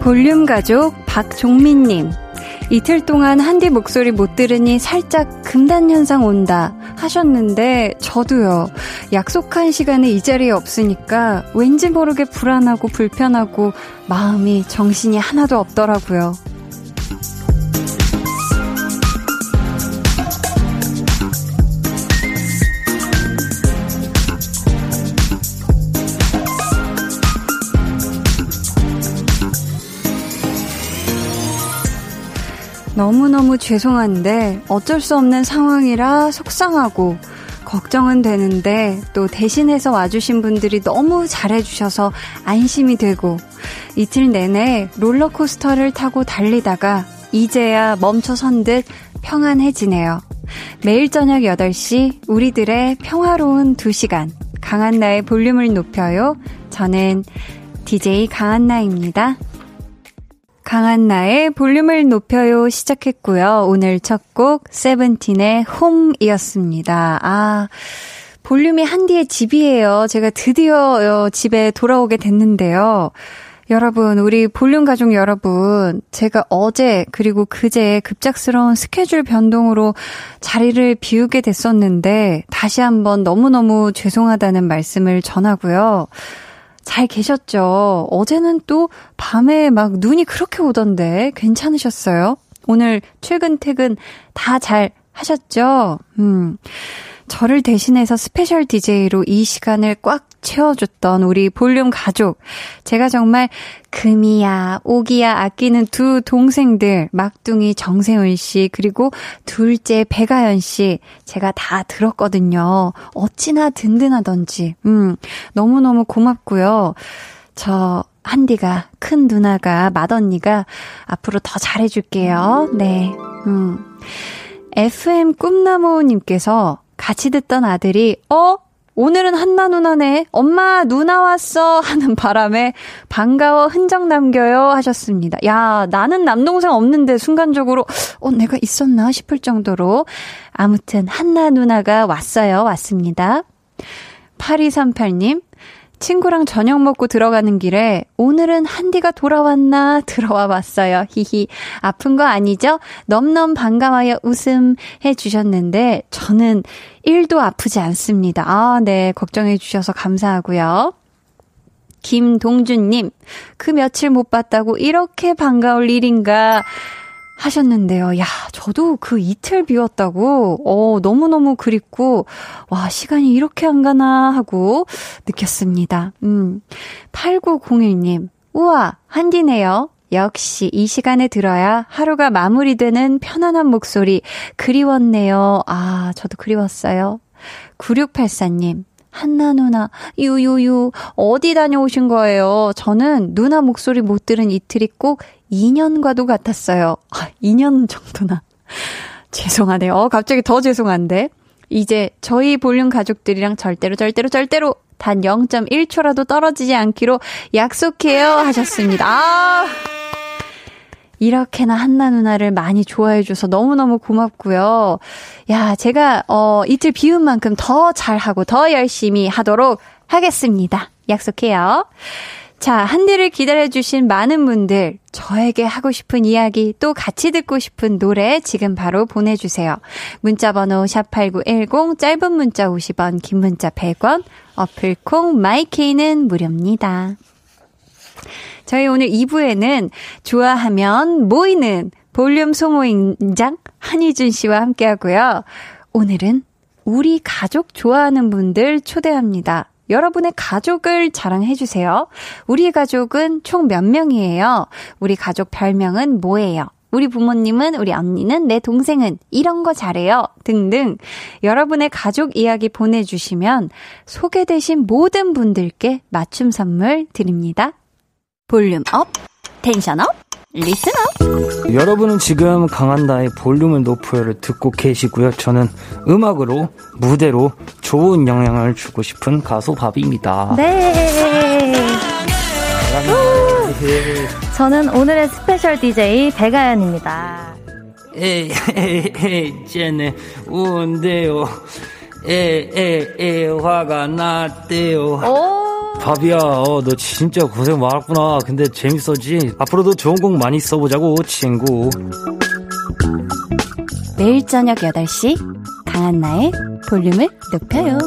볼륨 가족 박종민님. 이틀 동안 한디 목소리 못 들으니 살짝 금단 현상 온다 하셨는데 저도요. 약속한 시간에 이 자리에 없으니까 왠지 모르게 불안하고 불편하고 마음이 정신이 하나도 없더라고요. 너무너무 죄송한데 어쩔 수 없는 상황이라 속상하고 걱정은 되는데 또 대신해서 와주신 분들이 너무 잘해주셔서 안심이 되고 이틀 내내 롤러코스터를 타고 달리다가 이제야 멈춰선 듯 평안해지네요. 매일 저녁 8시 우리들의 평화로운 2시간 강한나의 볼륨을 높여요. 저는 DJ 강한나입니다. 강한 나의 볼륨을 높여요 시작했고요. 오늘 첫 곡 세븐틴의 홈이었습니다. 아, 볼륨이 한디의 집이에요. 제가 드디어 집에 돌아오게 됐는데요. 여러분, 우리 볼륨 가족 여러분, 제가 어제 그리고 그제 급작스러운 스케줄 변동으로 자리를 비우게 됐었는데 다시 한번 너무너무 죄송하다는 말씀을 전하고요. 잘 계셨죠? 어제는 또 밤에 막 눈이 그렇게 오던데 괜찮으셨어요? 오늘 출근 퇴근 다 잘 하셨죠? 음. 저를 대신해서 special DJ로 이 시간을 꽉 채워줬던 우리 볼륨 가족. 제가 정말 금이야, 옥이야 아끼는 두 동생들, 막둥이 정세훈 씨, 그리고 둘째 배가연 씨, 제가 다 들었거든요. 어찌나 든든하던지. 음, 너무너무 고맙고요. 저, 한디가, 큰 누나가, 맏언니가 앞으로 더 잘해줄게요. 네. 음. FM 꿈나무님께서 같이 듣던 아들이, 어? 오늘은 한나 누나네. 엄마, 누나 왔어. 하는 바람에 반가워 흔적 남겨요. 하셨습니다. 야, 나는 남동생 없는데 순간적으로, 어, 내가 있었나 싶을 정도로. 아무튼, 한나 누나가 왔어요. 왔습니다. 8238님, 친구랑 저녁 먹고 들어가는 길에 오늘은 한디가 돌아왔나 들어와 봤어요. 히히. 아픈 거 아니죠? 넘넘 반가워요. 웃음 해 주셨는데 저는 1도 아프지 않습니다. 아, 네. 걱정해 주셔서 감사하고요. 김동준님, 그 며칠 못 봤다고 이렇게 반가울 일인가. 하셨는데요. 야, 저도 그 이틀 비웠다고, 어, 너무너무 그립고, 와, 시간이 이렇게 안 가나 하고 느꼈습니다. 음. 8901님, 우와, 한디네요. 역시 이 시간에 들어야 하루가 마무리되는 편안한 목소리 그리웠네요. 아, 저도 그리웠어요. 9684님, 한나 누나, 유유유, 어디 다녀오신 거예요? 저는 누나 목소리 못 들은 이틀이 꼭 2년과도 같았어요. 아, 2년 정도나. 죄송하네요. 어, 갑자기 더 죄송한데. 이제 저희 볼륨 가족들이랑 절대로 절대로 절대로 단 0.1초라도 떨어지지 않기로 약속해요 하셨습니다. 아! 이렇게나 한나 누나를 많이 좋아해줘서 너무너무 고맙고요. 야, 제가, 어, 이틀 비운 만큼 더 잘하고 더 열심히 하도록 하겠습니다. 약속해요. 자, 한디를 기다려주신 많은 분들, 저에게 하고 싶은 이야기, 또 같이 듣고 싶은 노래 지금 바로 보내주세요. 문자번호 샵8910, 짧은 문자 50원, 긴 문자 100원, 어플콩, 마이케이는 무료입니다. 저희 오늘 2부에는 좋아하면 모이는 볼륨 소모임장 한희준 씨와 함께 하고요. 오늘은 우리 가족 좋아하는 분들 초대합니다. 여러분의 가족을 자랑해주세요. 우리 가족은 총 몇 명이에요? 우리 가족 별명은 뭐예요? 우리 부모님은, 우리 언니는, 내 동생은, 이런 거 잘해요. 등등. 여러분의 가족 이야기 보내주시면 소개되신 모든 분들께 맞춤 선물 드립니다. Volume up, tension up, listen up. 여러분은 지금 강한나의 볼륨을 높여요를 듣고 계시고요. 저는 음악으로, 무대로 좋은 영향을 주고 싶은 가수 바비입니다. 네. 저는 오늘의 special DJ 배가연입니다. 에이, 에이, 에이, 쟤네, 운대요. 에, 에, 에, 화가 났대요. 오. 바비야, 어, 너 진짜 고생 많았구나. 근데 재밌었지? 앞으로도 좋은 곡 많이 써보자고, 친구. 매일 저녁 8시, 강한나의 볼륨을 높여요.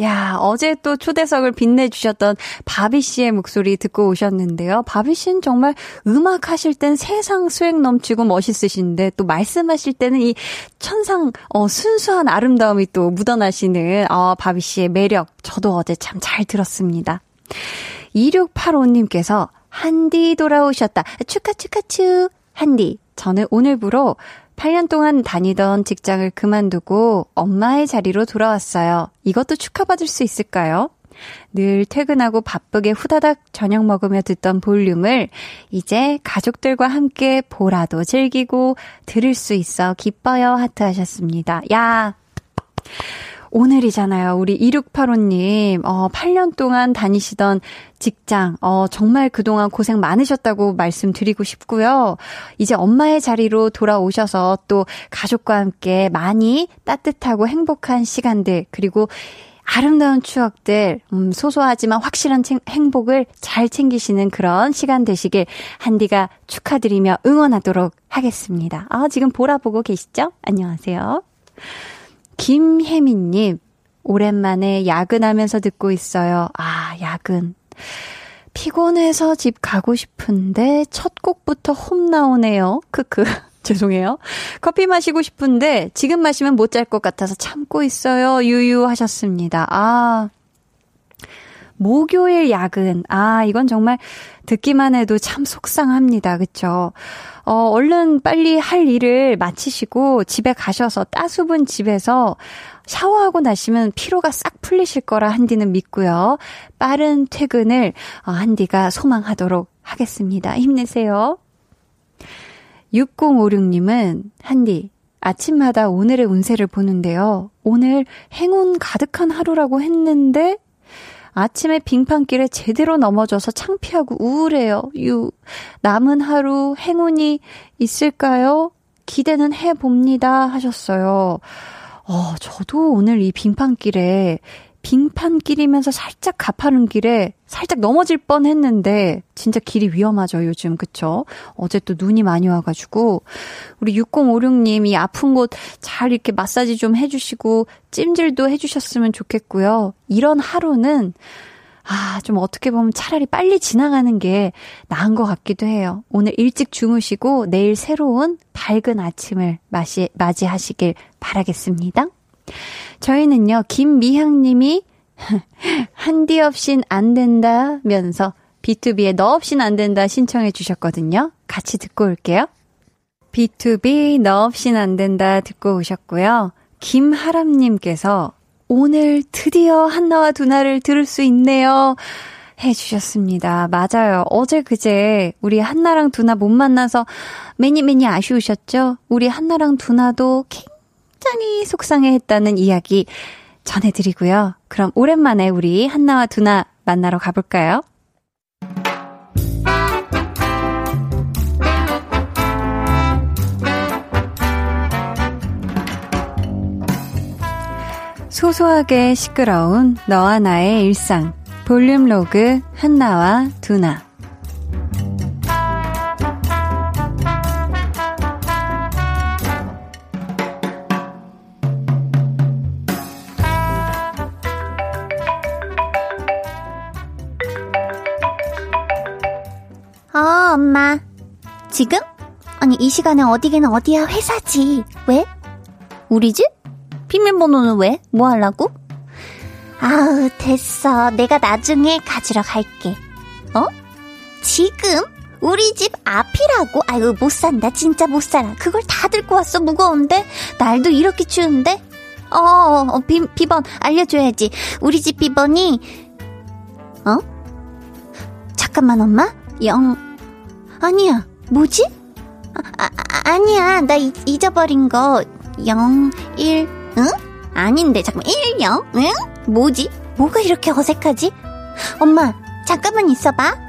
야, 어제 또 초대석을 빛내주셨던 바비 씨의 목소리 듣고 오셨는데요. 바비 씨는 정말 음악 하실 땐 세상 수행 넘치고 멋있으신데 또 말씀하실 때는 이 천상, 어, 순수한 아름다움이 또 묻어나시는, 어, 바비 씨의 매력. 저도 어제 참 잘 들었습니다. 2685님께서 한디 돌아오셨다. 축하, 축하, 축. 한디, 저는 오늘부로 8년 동안 다니던 직장을 그만두고 엄마의 자리로 돌아왔어요. 이것도 축하받을 수 있을까요? 늘 퇴근하고 바쁘게 후다닥 저녁 먹으며 듣던 볼륨을 이제 가족들과 함께 보라도 즐기고 들을 수 있어 기뻐요 하트 하셨습니다. 야! 오늘이잖아요. 우리 2685님, 어, 8년 동안 다니시던 직장, 어, 정말 그동안 고생 많으셨다고 말씀드리고 싶고요. 이제 엄마의 자리로 돌아오셔서 또 가족과 함께 많이 따뜻하고 행복한 시간들, 그리고 아름다운 추억들, 음, 소소하지만 확실한 챙, 행복을 잘 챙기시는 그런 시간 되시길 한디가 축하드리며 응원하도록 하겠습니다. 아, 지금 보라 보고 계시죠? 안녕하세요. 김혜민님, 오랜만에 야근하면서 듣고 있어요. 아, 야근. 피곤해서 집 가고 싶은데 첫 곡부터 홈 나오네요. 크크. 죄송해요. 커피 마시고 싶은데 지금 마시면 못 잘 것 같아서 참고 있어요. 유유하셨습니다. 아. 목요일 야근. 아, 이건 정말 듣기만 해도 참 속상합니다. 그쵸? 어, 얼른 빨리 할 일을 마치시고 집에 가셔서 따수분 집에서 샤워하고 나시면 피로가 싹 풀리실 거라 한디는 믿고요. 빠른 퇴근을 어, 한디가 소망하도록 하겠습니다. 힘내세요. 6056님은 한디, 아침마다 오늘의 운세를 보는데요. 오늘 행운 가득한 하루라고 했는데 아침에 빙판길에 제대로 넘어져서 창피하고 우울해요. 유. 남은 하루 행운이 있을까요? 기대는 해봅니다. 하셨어요. 어, 저도 오늘 이 빙판길에 빙판 길이면서 살짝 가파른 길에 살짝 넘어질 뻔 했는데, 진짜 길이 위험하죠, 요즘. 그쵸? 어제 또 눈이 많이 와가지고, 우리 6056님 이 아픈 곳 잘 이렇게 마사지 좀 해주시고, 찜질도 해주셨으면 좋겠고요. 이런 하루는, 아, 좀 어떻게 보면 차라리 빨리 지나가는 게 나은 것 같기도 해요. 오늘 일찍 주무시고, 내일 새로운 밝은 아침을 맞이, 맞이하시길 바라겠습니다. 저희는요, 김미향님이 한디 없인 안 된다면서 B2B의 너 없인 안 된다 신청해 주셨거든요. 같이 듣고 올게요. B2B 너 없인 안 된다 듣고 오셨고요. 김하람님께서 오늘 드디어 한나와 두나를 들을 수 있네요. 해주셨습니다. 맞아요. 어제 그제 우리 한나랑 두나 못 만나서 매니 매니 아쉬우셨죠? 우리 한나랑 두나도 굉장히 속상해했다는 이야기 전해드리고요. 그럼 오랜만에 우리 한나와 두나 만나러 가볼까요? 소소하게 시끄러운 너와 나의 일상 볼륨 로그 한나와 두나 어, 엄마. 지금? 아니, 이 시간에 어디긴 어디야, 회사지. 왜? 우리 집? 비밀번호는 왜? 뭐 하려고? 아우, 됐어. 내가 나중에 가지러 갈게. 어? 지금? 우리 집 앞이라고? 아유, 못 산다. 진짜 못 살아. 그걸 다 들고 왔어. 무거운데? 날도 이렇게 추운데? 어, 어 비, 비번 알려줘야지. 우리 집 비번이, 어? 잠깐만, 엄마. 영, 아니야. 뭐지? 아, 아, 아니야. 나 잊, 잊어버린 거 0, 1, 응? 아닌데 잠깐만 1, 0, 응? 뭐지? 뭐가 이렇게 어색하지? 엄마, 잠깐만 있어봐.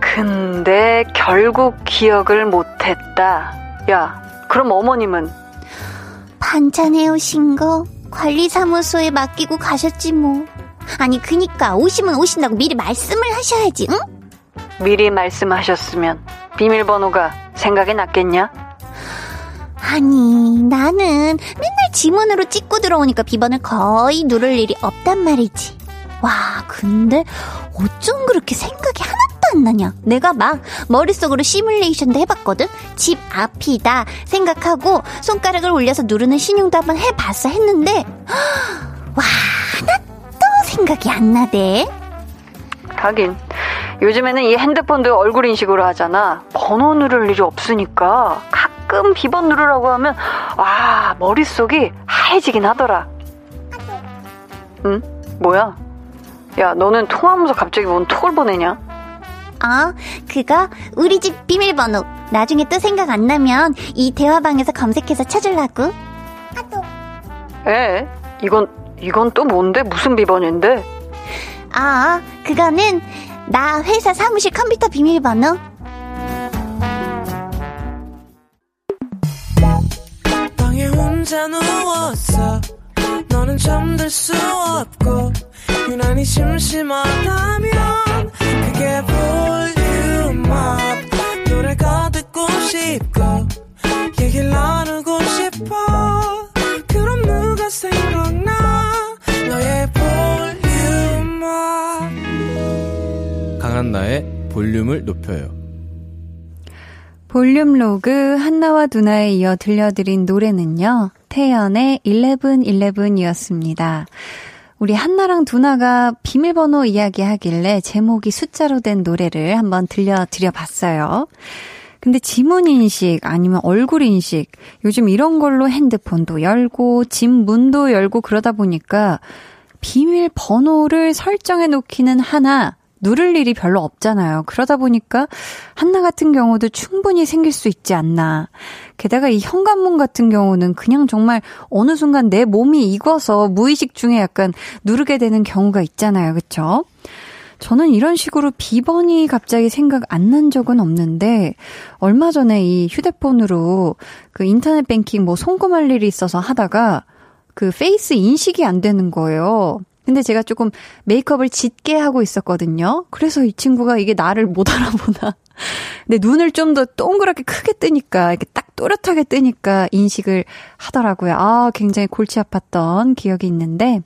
근데 결국 기억을 못했다. 야, 그럼 어머님은? 반찬 해오신 거 관리사무소에 맡기고 가셨지 뭐. 아니 그니까 오시면 오신다고 미리 말씀을 하셔야지, 응? 미리 말씀하셨으면 비밀번호가 생각이 났겠냐? 아니 나는 맨날 지문으로 찍고 들어오니까 비번을 거의 누를 일이 없단 말이지. 와 근데 어쩜 그렇게 생각이 하나도 안 나냐? 내가 막 머릿속으로 시뮬레이션도 해봤거든? 집 앞이다 생각하고 손가락을 올려서 누르는 신용도 한번 해봤어 했는데 와 하나도 생각이 안 나대. 하긴 요즘에는 이 핸드폰도 얼굴 인식으로 하잖아. 번호 누를 일이 없으니까 가끔 비번 누르라고 하면 아 머릿속이 하얘지긴 하더라. 응? 뭐야? 야 너는 통화하면서 갑자기 뭔 톡을 보내냐? 아, 그거 우리 집 비밀번호. 나중에 또 생각 안 나면 이 대화방에서 검색해서 찾으려고. 에? 이건 이건 또 뭔데? 무슨 비번인데? 아, 그거는 나 회사 사무실 컴퓨터 비밀번호. 강한나의 볼륨을 높여요. 볼륨 로그 한나와 두나에 이어 들려드린 노래는요. 태연의 1111이었습니다. 우리 한나랑 두나가 비밀번호 이야기 하길래 제목이 숫자로 된 노래를 한번 들려드려 봤어요. 근데 지문 인식 아니면 얼굴 인식 요즘 이런 걸로 핸드폰도 열고 집 문도 열고 그러다 보니까 비밀 번호를 설정해 놓기는 하나 누를 일이 별로 없잖아요. 그러다 보니까 한나 같은 경우도 충분히 생길 수 있지 않나. 게다가 이 현관문 같은 경우는 그냥 정말 어느 순간 내 몸이 익어서 무의식 중에 약간 누르게 되는 경우가 있잖아요. 그쵸? 저는 이런 식으로 비번이 갑자기 생각 안 난 적은 없는데, 얼마 전에 이 휴대폰으로 그 인터넷 뱅킹 뭐 송금할 일이 있어서 하다가 그 face 인식이 안 되는 거예요. 근데 제가 조금 메이크업을 짙게 하고 있었거든요. 그래서 이 친구가 이게 나를 못 알아보나. 근데 눈을 좀 더 동그랗게 크게 뜨니까, 이렇게 딱 또렷하게 뜨니까 인식을 하더라고요. 아, 굉장히 골치 아팠던 기억이 있는데,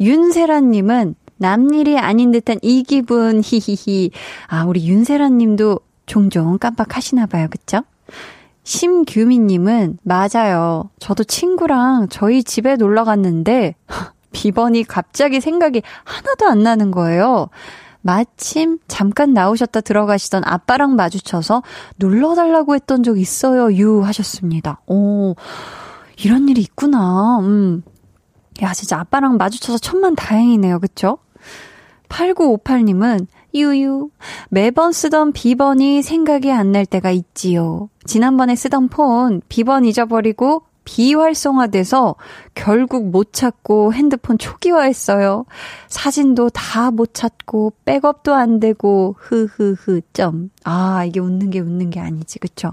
윤세라님은 남일이 아닌 듯한 이 기분, 히히히. 아, 우리 윤세라님도 종종 깜빡하시나 봐요. 그쵸? 심규민 님은, 맞아요. 저도 친구랑 저희 집에 놀러 갔는데, 비번이 갑자기 생각이 하나도 안 나는 거예요. 마침 잠깐 나오셨다 들어가시던 아빠랑 마주쳐서 눌러달라고 했던 적 있어요. 유 하셨습니다. 오, 이런 일이 있구나. 음. 야, 진짜 아빠랑 마주쳐서 천만 다행이네요. 그쵸? 8958님은 유유. 매번 쓰던 비번이 생각이 안 날 때가 있지요. 지난번에 쓰던 폰 비번 잊어버리고 비활성화돼서 결국 못 찾고 핸드폰 초기화했어요. 사진도 다 못 찾고 백업도 안 되고 흐흐흐 점. 아 이게 웃는 게 웃는 게 아니지 그쵸?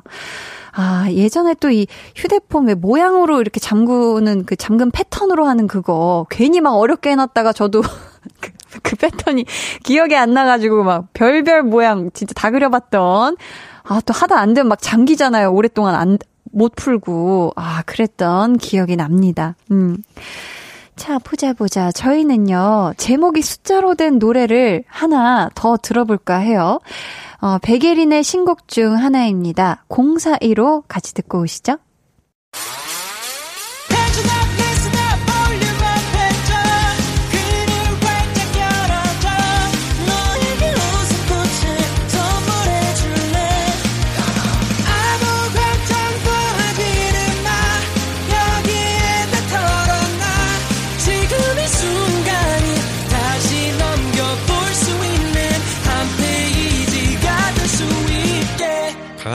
아 예전에 또 이 휴대폰 왜 모양으로 이렇게 잠그는 그 잠금 패턴으로 하는 그거 괜히 막 어렵게 해 놨다가 저도 그, 그 패턴이 기억이 안 나가지고 막 별별 모양 진짜 다 그려봤던 아, 또 하다 안 되면 막 잠기잖아요. 오랫동안 안, 못 풀고, 아, 그랬던 기억이 납니다. 음. 자, 보자, 보자. 저희는요, 제목이 숫자로 된 노래를 하나 더 들어볼까 해요. 어, 백예린의 신곡 중 하나입니다. 042로 같이 듣고 오시죠.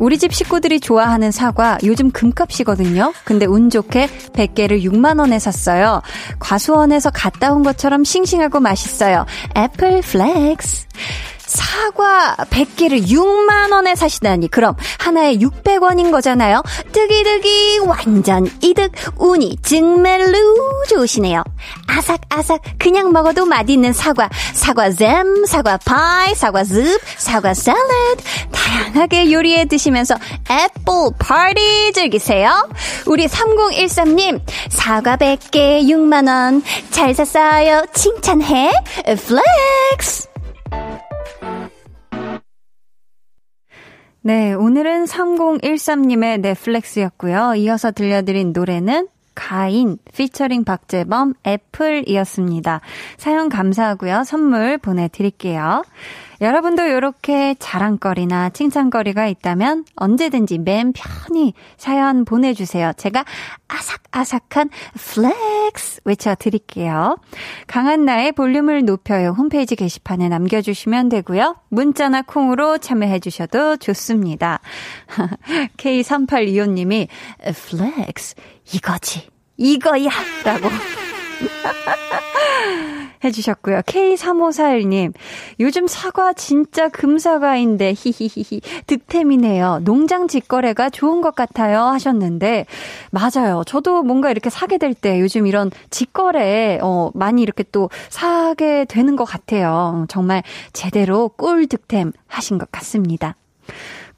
우리 집 식구들이 좋아하는 사과 요즘 금값이거든요. 근데 운 좋게 100개를 6만 원에 샀어요. 과수원에서 갔다 온 것처럼 싱싱하고 맛있어요. Apple flex. 사과 100개를 6만원에 사시다니. 그럼 하나에 600원인 거잖아요. 뜨기뜨기 완전 이득. 운이 정말로 좋으시네요. 아삭아삭 그냥 먹어도 맛있는 사과. 사과 잼, 사과 파이, 사과 즙, 사과 샐러드. 다양하게 요리해 드시면서 애플 파티 즐기세요. 우리 3013님 사과 100개 6만원 잘 샀어요. 칭찬해. Flex. 네, 오늘은 3013님의 네, flex였고요. 이어서 들려드린 노래는 가인 피처링 박재범 Apple이었습니다. 사연 감사하고요. 선물 보내드릴게요. 여러분도 이렇게 자랑거리나 칭찬거리가 있다면 언제든지 맘 편히 사연 보내주세요. 제가 아삭아삭한 flex 외쳐드릴게요. 강한나의 볼륨을 높여요. 홈페이지 게시판에 남겨주시면 되고요. 문자나 콩으로 참여해주셔도 좋습니다. K3825님이 flex 이거지 이거야 라고 해주셨고요. K3541님, 요즘 사과 진짜 금사과인데, 히히히히, 득템이네요. 농장 직거래가 좋은 것 같아요. 하셨는데, 맞아요. 저도 뭔가 이렇게 사게 될 때 요즘 이런 직거래, 어, 많이 이렇게 또 사게 되는 것 같아요. 정말 제대로 꿀 득템 하신 것 같습니다.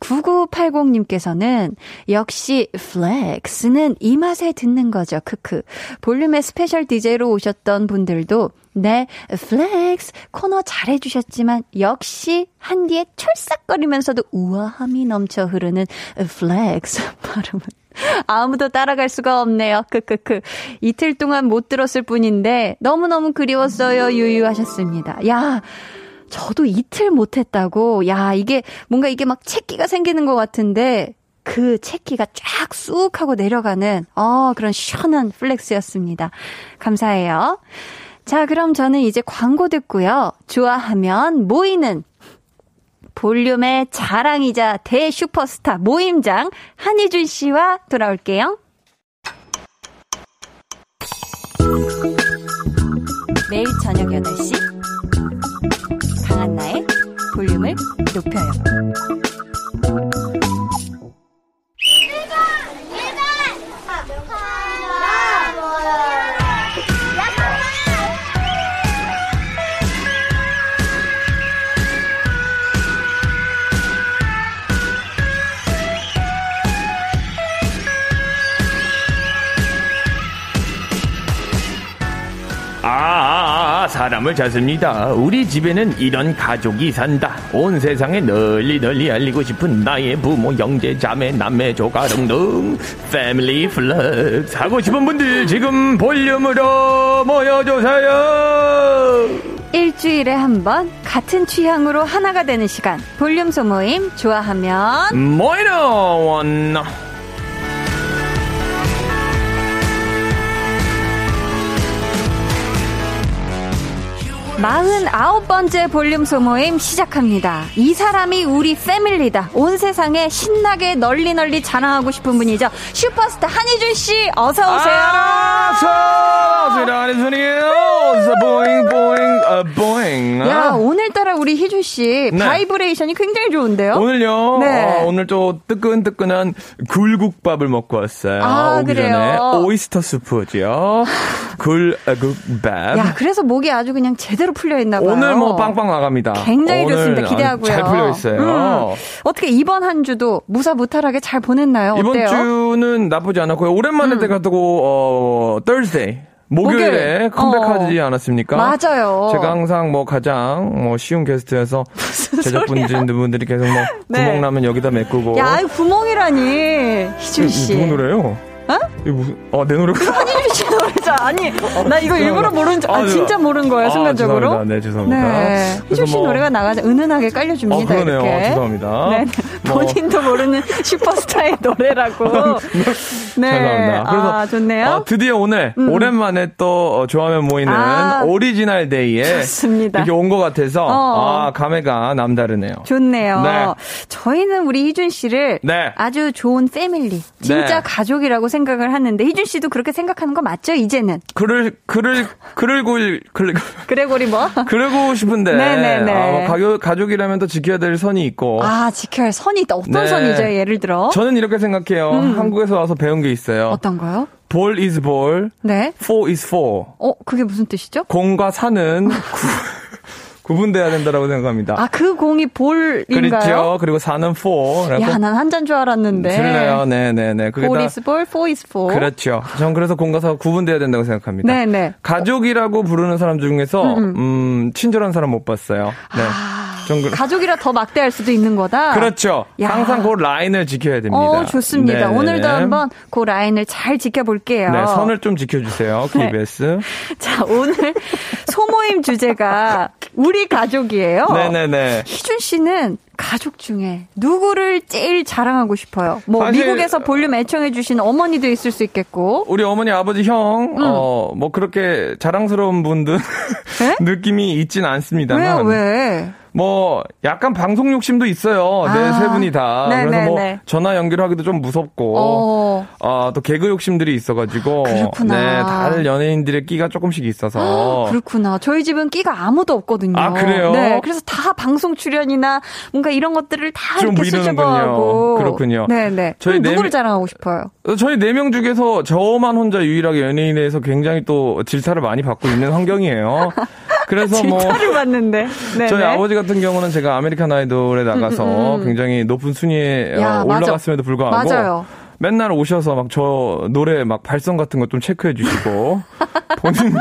9980님께서는 역시 flex는 이 맛에 듣는 거죠. 크크. 볼륨의 special DJ로 오셨던 분들도 네, flex 코너 잘해주셨지만 역시 한디에 촐싹거리면서도 우아함이 넘쳐 흐르는 Flex 발음은 아무도 따라갈 수가 없네요. 크크크. 이틀 동안 못 들었을 뿐인데 너무너무 그리웠어요. 유유하셨습니다. 야, 저도 이틀 못했다고. 야, 이게 뭔가 이게 막 체기가 생기는 것 같은데 그 체기가 쫙 쑥 하고 내려가는 어, 그런 시원한 flex였습니다. 감사해요. 자, 그럼 저는 이제 광고 듣고요. 좋아하면 모이는 볼륨의 자랑이자 대슈퍼스타 모임장 한희준 씨와 돌아올게요. 매일 저녁 8시 볼륨을 아, 사람을 찾습니다. 우리 집에는 이런 가족이 산다. 온 세상에 널리 널리 알리고 싶은 나의 부모, 형제, 자매, 남매, 조카 등등 family flex 하고 싶은 분들 지금 볼륨으로 모여주세요. 일주일에 한 번 같은 취향으로 하나가 되는 시간 볼륨 소모임 좋아하면 모이는 원. 49번째 볼륨 소모임 시작합니다. 이 사람이 우리 family다. 온 세상에 신나게 널리 널리 자랑하고 싶은 분이죠. 슈퍼스타 한희준 씨, 어서 오세요. 안녕하세요. 한희준이에요. 보잉 보잉 어, 보잉. 야, 오늘따라 우리 희준 씨 네. 바이브레이션이 굉장히 좋은데요? 오늘요. 네. 어, 오늘 또 뜨끈뜨끈한 굴국밥을 먹고 왔어요. 아, 오기 그래요? 전에 오이스터 수프죠. 굴국밥. 야, 그래서 목이 아주 그냥 제대로 풀려 있나 봐요. 오늘 뭐 빵빵 나갑니다. 굉장히 좋습니다. 기대하고요. 잘 풀려 있어요. 음. 어떻게 이번 한 주도 무사무탈하게 잘 보냈나요? 이번 어때요? 주는 나쁘지 않았고요. 오랜만에 음. 돼가지고 어 Thursday 목요일에 목요일. 컴백하지 어. 않았습니까? 맞아요. 제가 항상 뭐 가장 뭐 쉬운 게스트여서 제작분들이 계속 뭐 네. 구멍 나면 여기다 메꾸고 야, 구멍이라니. 희준 씨. 누구 노래요? 어? 이거 무슨 어내 노래구나. 진짜 아니 나 이거 일부러 모르는 줄, 아, 아 진짜 모르는 거예요 아, 순간적으로. 죄송합니다. 네 죄송합니다. 네. 희준 씨 뭐... 노래가 나가자 은은하게 깔려줍니다. 어, 그러네요. 이렇게. 죄송합니다. 네. 뭐... 본인도 모르는 슈퍼스타의 노래라고. 네. 죄송합니다. 그래서 아, 좋네요. 어, 드디어 오늘 음. 오랜만에 또 어, 좋아하면 모이는 아, 오리지널 day에 좋습니다. 이렇게 온 것 같아서 어. 아 감회가 남다르네요. 좋네요. 네. 저희는 우리 희준 씨를 네. 아주 좋은 패밀리, 진짜 네. 가족이라고 생각을 하는데 희준 씨도 그렇게 생각하는 거 맞죠? 이제 는. 그를 그를 그를 고 그를 그래고리 뭐? 그러고 싶은데. 네네네. 아, 뭐 가족 가족이라면 또 지켜야 될 선이 있고. 아 지켜야 할 선이 있다. 어떤 네. 선이죠? 예를 들어. 저는 이렇게 생각해요. 음. 한국에서 와서 배운 게 있어요. 어떤가요? 볼 is ball. 네. four is four. 어, 그게 무슨 뜻이죠? 공과 사는 구 분돼야 된다라고 생각합니다. 아, 그 공이 볼인가요? 그렇죠. 그리고 4는 4. 야, 난 한자인 줄 알았는데. 틀려요. 네 네 네. 그게 4 is 볼, 4 is 4. 그렇죠. 전 그래서 공과 사가 구분돼야 된다고 생각합니다. 네 네. 가족이라고 부르는 사람 중에서, 음, 음. 음 친절한 사람 못 봤어요. 네. 아... 그... 가족이라 더 막대할 수도 있는 거다. 그렇죠. 야. 항상 그 라인을 지켜야 됩니다. 어, 좋습니다. 네네네. 오늘도 한번 그 라인을 잘 지켜볼게요. 네, 선을 좀 지켜주세요. KBS. 네. 자, 오늘 소모임 주제가 우리 가족이에요. 네네네. 희준 씨는 가족 중에 누구를 제일 자랑하고 싶어요? 뭐 미국에서 볼륨 애청해 주신 어머니도 있을 수 있겠고 우리 어머니 아버지 형 음. 어 뭐 그렇게 자랑스러운 분들 네? 느낌이 있진 않습니다만 왜 왜? 뭐 약간 방송 욕심도 있어요. 네, 아, 네, 세 분이 다. 네네네. 그래서 뭐 네. 전화 연결하기도 좀 무섭고 어. 아, 또 개그 욕심들이 있어 가지고 그렇구나. 네, 다들 연예인들의 끼가 조금씩 있어서. 그렇구나. 저희 집은 끼가 아무도 없거든요. 아, 그래요? 네. 그래서 다 방송 출연이나 뭔가 이런 것들을 다 이렇게 수줍어하고 그렇군요. 네, 네. 저희 네 누구를 자랑하고 싶어요? 저희 네 명 중에서 저만 혼자 유일하게 연예인 해서 굉장히 또 질타를 많이 받고 있는 환경이에요. 그래서 뭐 질타를 받는데 네네. 저희 아버지 같은 경우는 제가 아메리칸 아이돌에 나가서 음, 음, 음. 굉장히 높은 순위에 야, 올라갔음에도 불구하고 맞아요. 맨날 오셔서 막 저 노래 막 발성 같은 것좀 체크해 주시고 본인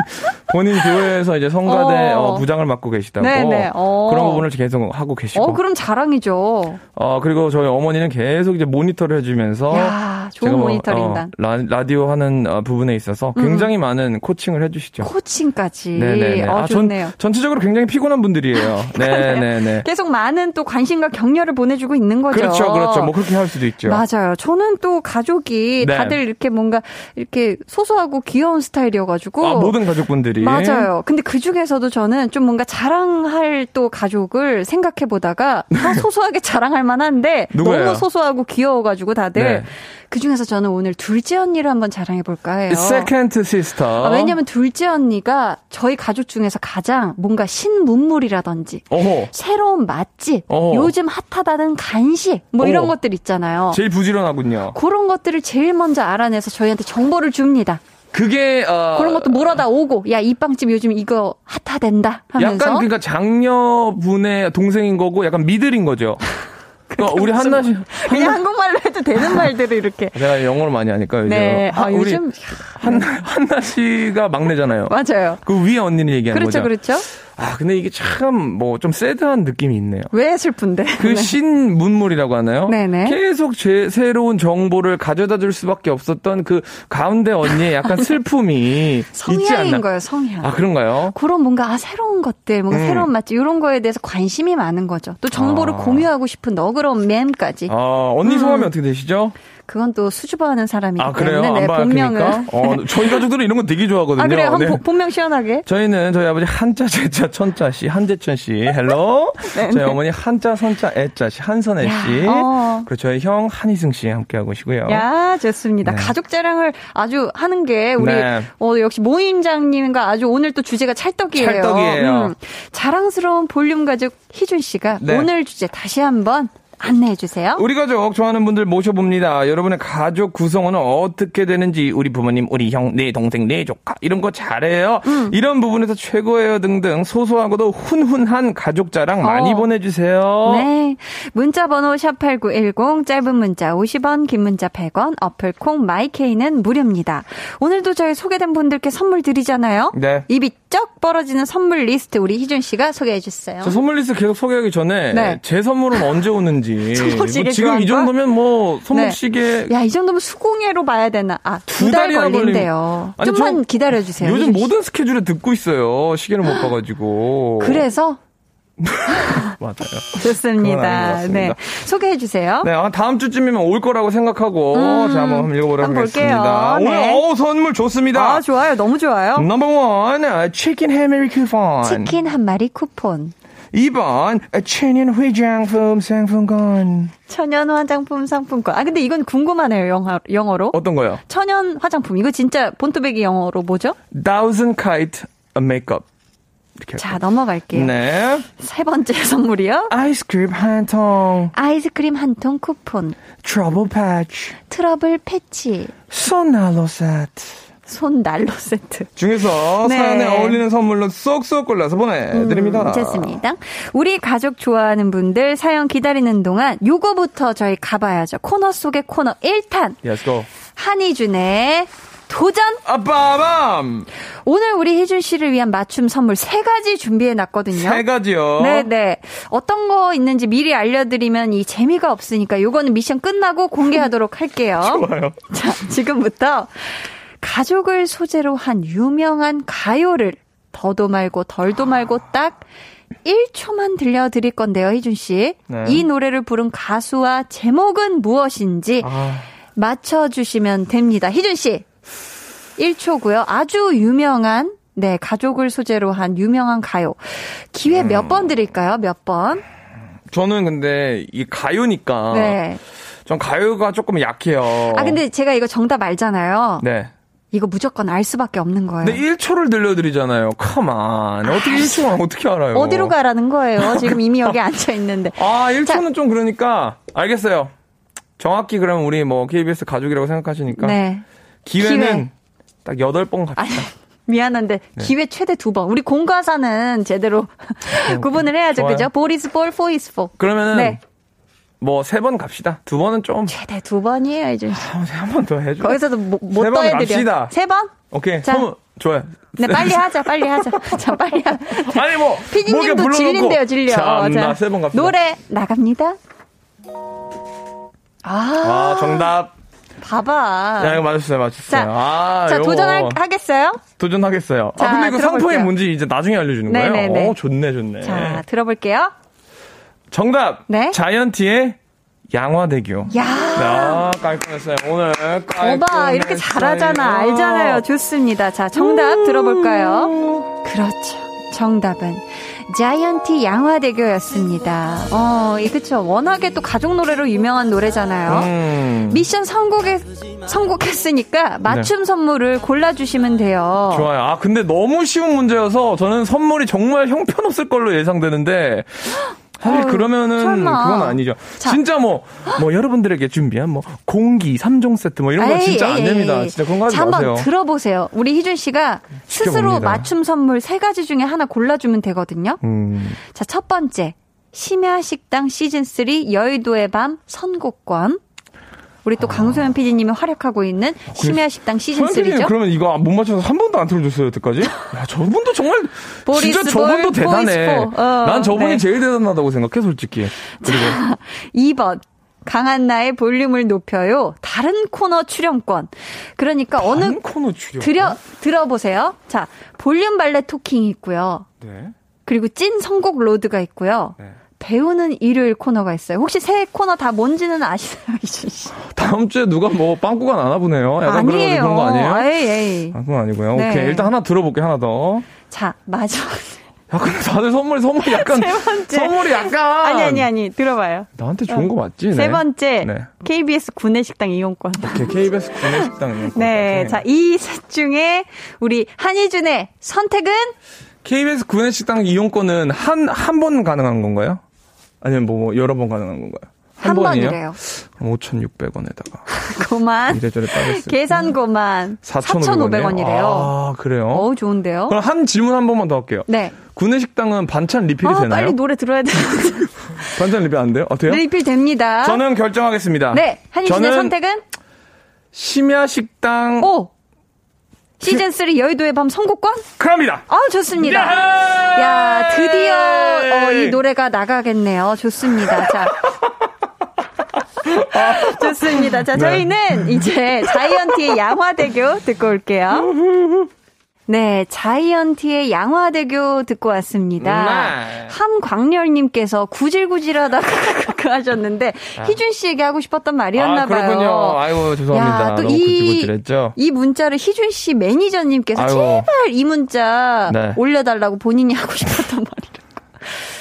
본인 교회에서 이제 성가대 어. 어, 부장을 맡고 계시다고 네네. 어. 그런 부분을 계속 하고 계시고. 어, 그럼 자랑이죠. 어 그리고 저희 어머니는 계속 이제 모니터를 해주면서 야, 좋은 뭐, 모니터링단. 어, 라, 라디오 하는 어, 부분에 있어서 음. 굉장히 음. 많은 코칭을 해주시죠. 코칭까지. 네네. 어, 아, 좋네요. 전, 전체적으로 굉장히 피곤한 분들이에요. 네네네. 계속 많은 또 관심과 격려를 보내주고 있는 거죠. 그렇죠, 그렇죠. 뭐 그렇게 할 수도 있죠. 맞아요. 저는 또 가족이 네. 다들 이렇게 뭔가 이렇게 소소하고 귀여운 스타일이어가지고. 아, 모든 가족분들이. 맞아요. 근데 그 중에서도 저는 좀 뭔가 자랑할 또 가족을 생각해 보다가 더 소소하게 자랑할 만한데 너무 소소하고 귀여워가지고 다들. 네. 그 중에서 저는 오늘 둘째 언니를 한번 자랑해 볼까 해요. Second sister. 아, 왜냐면 둘째 언니가 저희 가족 중에서 가장 뭔가 신문물이라든지 어허. 새로운 맛집, 어허. 요즘 핫하다는 간식 뭐 이런 것들 있잖아요. 제일 부지런하군요. 그런 것들을 제일 먼저 알아내서 저희한테 정보를 줍니다. 그게 어 그런 것도 물어다 오고 야 이 빵집 요즘 이거 핫하댄다 하면서 약간 그러니까 장녀분의 동생인 거고 약간 미들인 거죠. 그러니까 우리 한나 씨 그냥 한국말로 해도 되는 말들을 이렇게 제가 영어를 많이 하니까 요즘 네. 아, 요즘 한 한나 씨가 막내잖아요. 맞아요. 그 위에 언니는 얘기하는 그렇죠, 거죠. 그렇죠. 아, 근데 이게 참 뭐 좀 새드한 느낌이 있네요. 왜 슬픈데? 그 네. 신문물이라고 하나요? 네네. 계속 제, 새로운 정보를 가져다 줄 수밖에 없었던 그 가운데 언니의 약간 슬픔이 있지 않나? 거예요, 성향. 아, 그런가요? 그런 뭔가 아, 새로운 것들, 뭔가 음. 새로운 맛집 이런 거에 대해서 관심이 많은 거죠. 또 정보를 아. 공유하고 싶은 너그러운 맴까지. 아, 언니 성함이 음. 어떻게 되시죠? 그건 또 수줍어하는 사람이기 아, 때문에 네, 본명은 어, 저희 가족들은 이런 거 되게 좋아하거든요. 아, 그래요? 네. 본명 시원하게. 저희는 저희 아버지 한자, 제자, 천자 씨, 한재천 씨, Hello. 네, 저희 네. 어머니 한자, 선자, 애자 씨, 한선애 씨. 어. 그리고 저희 형 한희승 씨 함께 하고 계시고요. 야, 좋습니다. 네. 가족 자랑을 아주 하는 게 우리 네. 어, 역시 모임장님과 아주 오늘 또 주제가 찰떡이에요. 찰떡이에요. 음, 자랑스러운 볼륨 가족 희준 씨가 네. 오늘 주제 다시 한번 안내해 주세요. 우리 가족 좋아하는 분들 모셔봅니다. 여러분의 가족 구성원은 어떻게 되는지 우리 부모님, 우리 형, 내 동생, 내 조카 이런 거 잘해요. 음. 이런 부분에서 최고예요 등등 소소하고도 훈훈한 가족 자랑 많이 어. 보내주세요. 네. 문자 번호 샵8910 짧은 문자 50원 긴 문자 100원 어플 콩 마이케이는 무료입니다. 오늘도 저희 소개된 분들께 선물 드리잖아요. 네. 입이 쩍 벌어지는 선물 리스트 우리 희준 씨가 소개해. 저 선물 리스트 계속 소개하기 전에 네. 제 선물은 언제 오는지. 뭐 지금 이? 정도면 뭐 선물 네. 시계 야, 이 정도면 수공예로 봐야 되나? 아, 두두달 걸린대요. 아니, 좀만 저 기다려 주세요. 요즘 모든 스케줄에 듣고 있어요. 시계를 못 봐가지고. 그래서 맞아요. 아닌 것 좋습니다. 네. 소개해 주세요. 네, 아, 다음 주쯤이면 올 거라고 생각하고 자 한번 읽어보도록 음, 한번 하겠습니다. 볼게요. 오늘 네. 어 선물 좋습니다. 아, 좋아요. 너무 좋아요. 넘버 원 치킨 해메리 쿠폰. 치킨 한 마리 쿠폰. 2번 천연 화장품 상품권. 천연 화장품 상품권. 아, 근데 이건 궁금하네요. 영어, 영어로. 어떤 거요? 천연 화장품. 이거 진짜 본토백이 영어로 뭐죠? Thousand Kite Makeup. 이렇게. 자, 넘어갈게요. 네. 세 번째 선물이요. 아이스크림 한 통. 아이스크림 한 통 쿠폰. 트러블 패치. 트러블 패치. 손난로 세트. 손 난로 세트. 중에서 네. 사연에 어울리는 선물로 쏙쏙 골라서 보내드립니다. 음, 좋습니다. 우리 가족 좋아하는 분들 사연 기다리는 동안 요거부터 저희 가봐야죠. 코너 속의 코너 1탄. Let's go. 한희준의 도전! 아빠밤! 오늘 우리 희준 씨를 위한 맞춤 선물 세 가지 준비해 놨거든요. 세 가지요. 네네. 어떤 거 있는지 미리 알려드리면 이 재미가 없으니까 요거는 미션 끝나고 공개하도록 할게요. 좋아요. 자, 지금부터 가족을 소재로 한 유명한 가요를 더도 말고 덜도 말고 딱 1초만 들려드릴 건데요, 희준 씨. 네. 이 노래를 부른 가수와 제목은 무엇인지 아, 맞춰주시면 됩니다. 희준 씨. 1초고요. 아주 유명한 네, 가족을 소재로 한 유명한 가요. 기회 몇 번 드릴까요? 몇 번? 저는 근데 이 가요니까 네. 전 가요가 조금 약해요. 아, 근데 제가 이거 정답 알잖아요. 네. 이거 무조건 알 수밖에 없는 거예요. 근데 1초를 들려드리잖아요. 컴온. 어떻게 1초만 어떻게 알아요? 어디로 가라는 거예요? 지금 이미 여기 앉아 있는데. 아, 1초는 좀 그러니까 알겠어요. 정확히 그러면 우리 뭐 KBS 가족이라고 생각하시니까 네. 기회는 기회. 딱 8번 아, 갑시다. 미안한데 네. 기회 최대 두 번. 우리 공과사는 제대로 구분을 해야죠. 좋아요. 그죠? 보리스 볼, 포이스 포. 그러면은 네. 뭐세 번 갑시다. 두 번은 좀 최대 두 번이에요, 이제. 한번 더 해줘. 거기서도 못, 못 세번 더해드려. 갑시다. 세 번? 오케이. 자. 선물 좋아요. 네, 빨리 하자, 빨리 하자. 자, 빨리 하자. 아니 뭐 피디님도 뭐게 질린대요, 질려. 참나 세번 갑시다. 노래 나갑니다. 아, 아 정답. 봐봐. 야 이거 맞았어요, 맞았어요. 자, 아, 자, 도전하겠어요? 도전하겠어요. 자, 아 근데 이거 들어볼게요. 상품이 뭔지 이제 나중에 알려주는 거예요? 네네네. 오 좋네, 좋네. 자, 들어볼게요. 정답. 네. 자이언티의 양화대교. 야. 아, 깔끔했어요. 오늘 깔끔했어요. 오바, 이렇게 잘하잖아. 알잖아요. 좋습니다. 자, 정답 들어볼까요? 그렇죠. 정답은 자이언티 양화대교였습니다. 어, 이 그쵸. 워낙에 또 가족 노래로 유명한 노래잖아요. 음, 미션 성공에, 성공했으니까 맞춤 선물을 골라주시면 돼요. 좋아요. 아, 근데 너무 쉬운 문제여서 저는 선물이 정말 형편없을 걸로 예상되는데. 사실 어휴, 그러면은 설마. 그건 아니죠. 자. 진짜 뭐, 뭐 여러분들에게 준비한 뭐 공기 3종 세트 뭐 이런 거 에이, 진짜 안 에이, 됩니다. 에이. 진짜 그런 거 하지 자, 마세요. 한번 들어보세요. 우리 희준 씨가 스스로 시켜봅니다. 맞춤 선물 세 가지 중에 하나 골라주면 되거든요. 음, 자, 첫 번째. 심야 식당 시즌 3 여의도의 밤 선곡권. 우리 또 강소연 PD님이 활약하고 있는 심야 식당 선생님 시즌 3죠. 그러면 이거 못 맞춰서 한 번도 안 틀어줬어요 여태까지? 야 저분도 정말 진짜 저분도 볼, 대단해. 포. 어, 난 저분이 네. 제일 대단하다고 생각해 솔직히. 그리고 2번. 강한 나의 볼륨을 높여요. 다른 코너 출연권. 그러니까 어느 코너 출연. 들여 들어보세요. 자, 볼륨 발레 talking이 있고요. 네. 그리고 찐 선곡 로드가 있고요. 네. 배우는 일요일 코너가 있어요. 혹시 새 코너 다 뭔지는 아시나요, 희준 씨? 다음 주에 누가 뭐 빵꾸가 나나 보네요. 약간 아니에요. 그런 거 아니에요? 에이, 에이. 아, 그건 아니고요. 네. 오케이 일단 하나 들어볼게 하나 더. 자, 마지막. 야 근데 다들 선물 선물이 약간 번째. 선물이 약간 아니, 아니, 아니. 들어봐요. 나한테 좋은 거 맞지? 네. 세 번째. 네. KBS 구내식당 이용권. 오케이 KBS 구내식당 네. 자, 이 셋 중에 우리 한희준의 선택은? KBS 구내식당 이용권은 한 한 번 가능한 건가요? 아니면 뭐 여러 번 가능한 건가요? 한 번이에요? 번이래요. 그럼 5,600원에다가 고만. 이래저래 따졌어요. 계산 고만. 4,500원이에요? 4,500원이래요. 아, 그래요? 어우, 좋은데요? 그럼 한 질문 한 번만 더 할게요. 네. 구내식당은 반찬 리필이 아, 되나요? 빨리 노래 들어야 돼. 반찬 리필 안 돼요? 어때요? 리필 됩니다. 저는 결정하겠습니다. 네. 한희준의 저는 선택은? 심야식당 오! 시즌 3 여의도의 밤 선곡권? 그럽니다. 아, 좋습니다. 야, 드디어 어, 이 노래가 나가겠네요. 좋습니다. 자. 좋습니다. 자, 저희는 네. 이제 자이언티의 양화대교 듣고 올게요. 네, 자이언티의 양화대교 듣고 왔습니다. 네. 함광렬님께서 구질구질하다고 하셨는데 아. 희준 씨에게 하고 싶었던 말이었나 아, 봐요. 그렇군요. 아이고 죄송합니다. 또 이, 이 문자를 희준 씨 매니저님께서 아이고. 제발 이 문자 네. 올려달라고 본인이 하고 싶었던 말이라.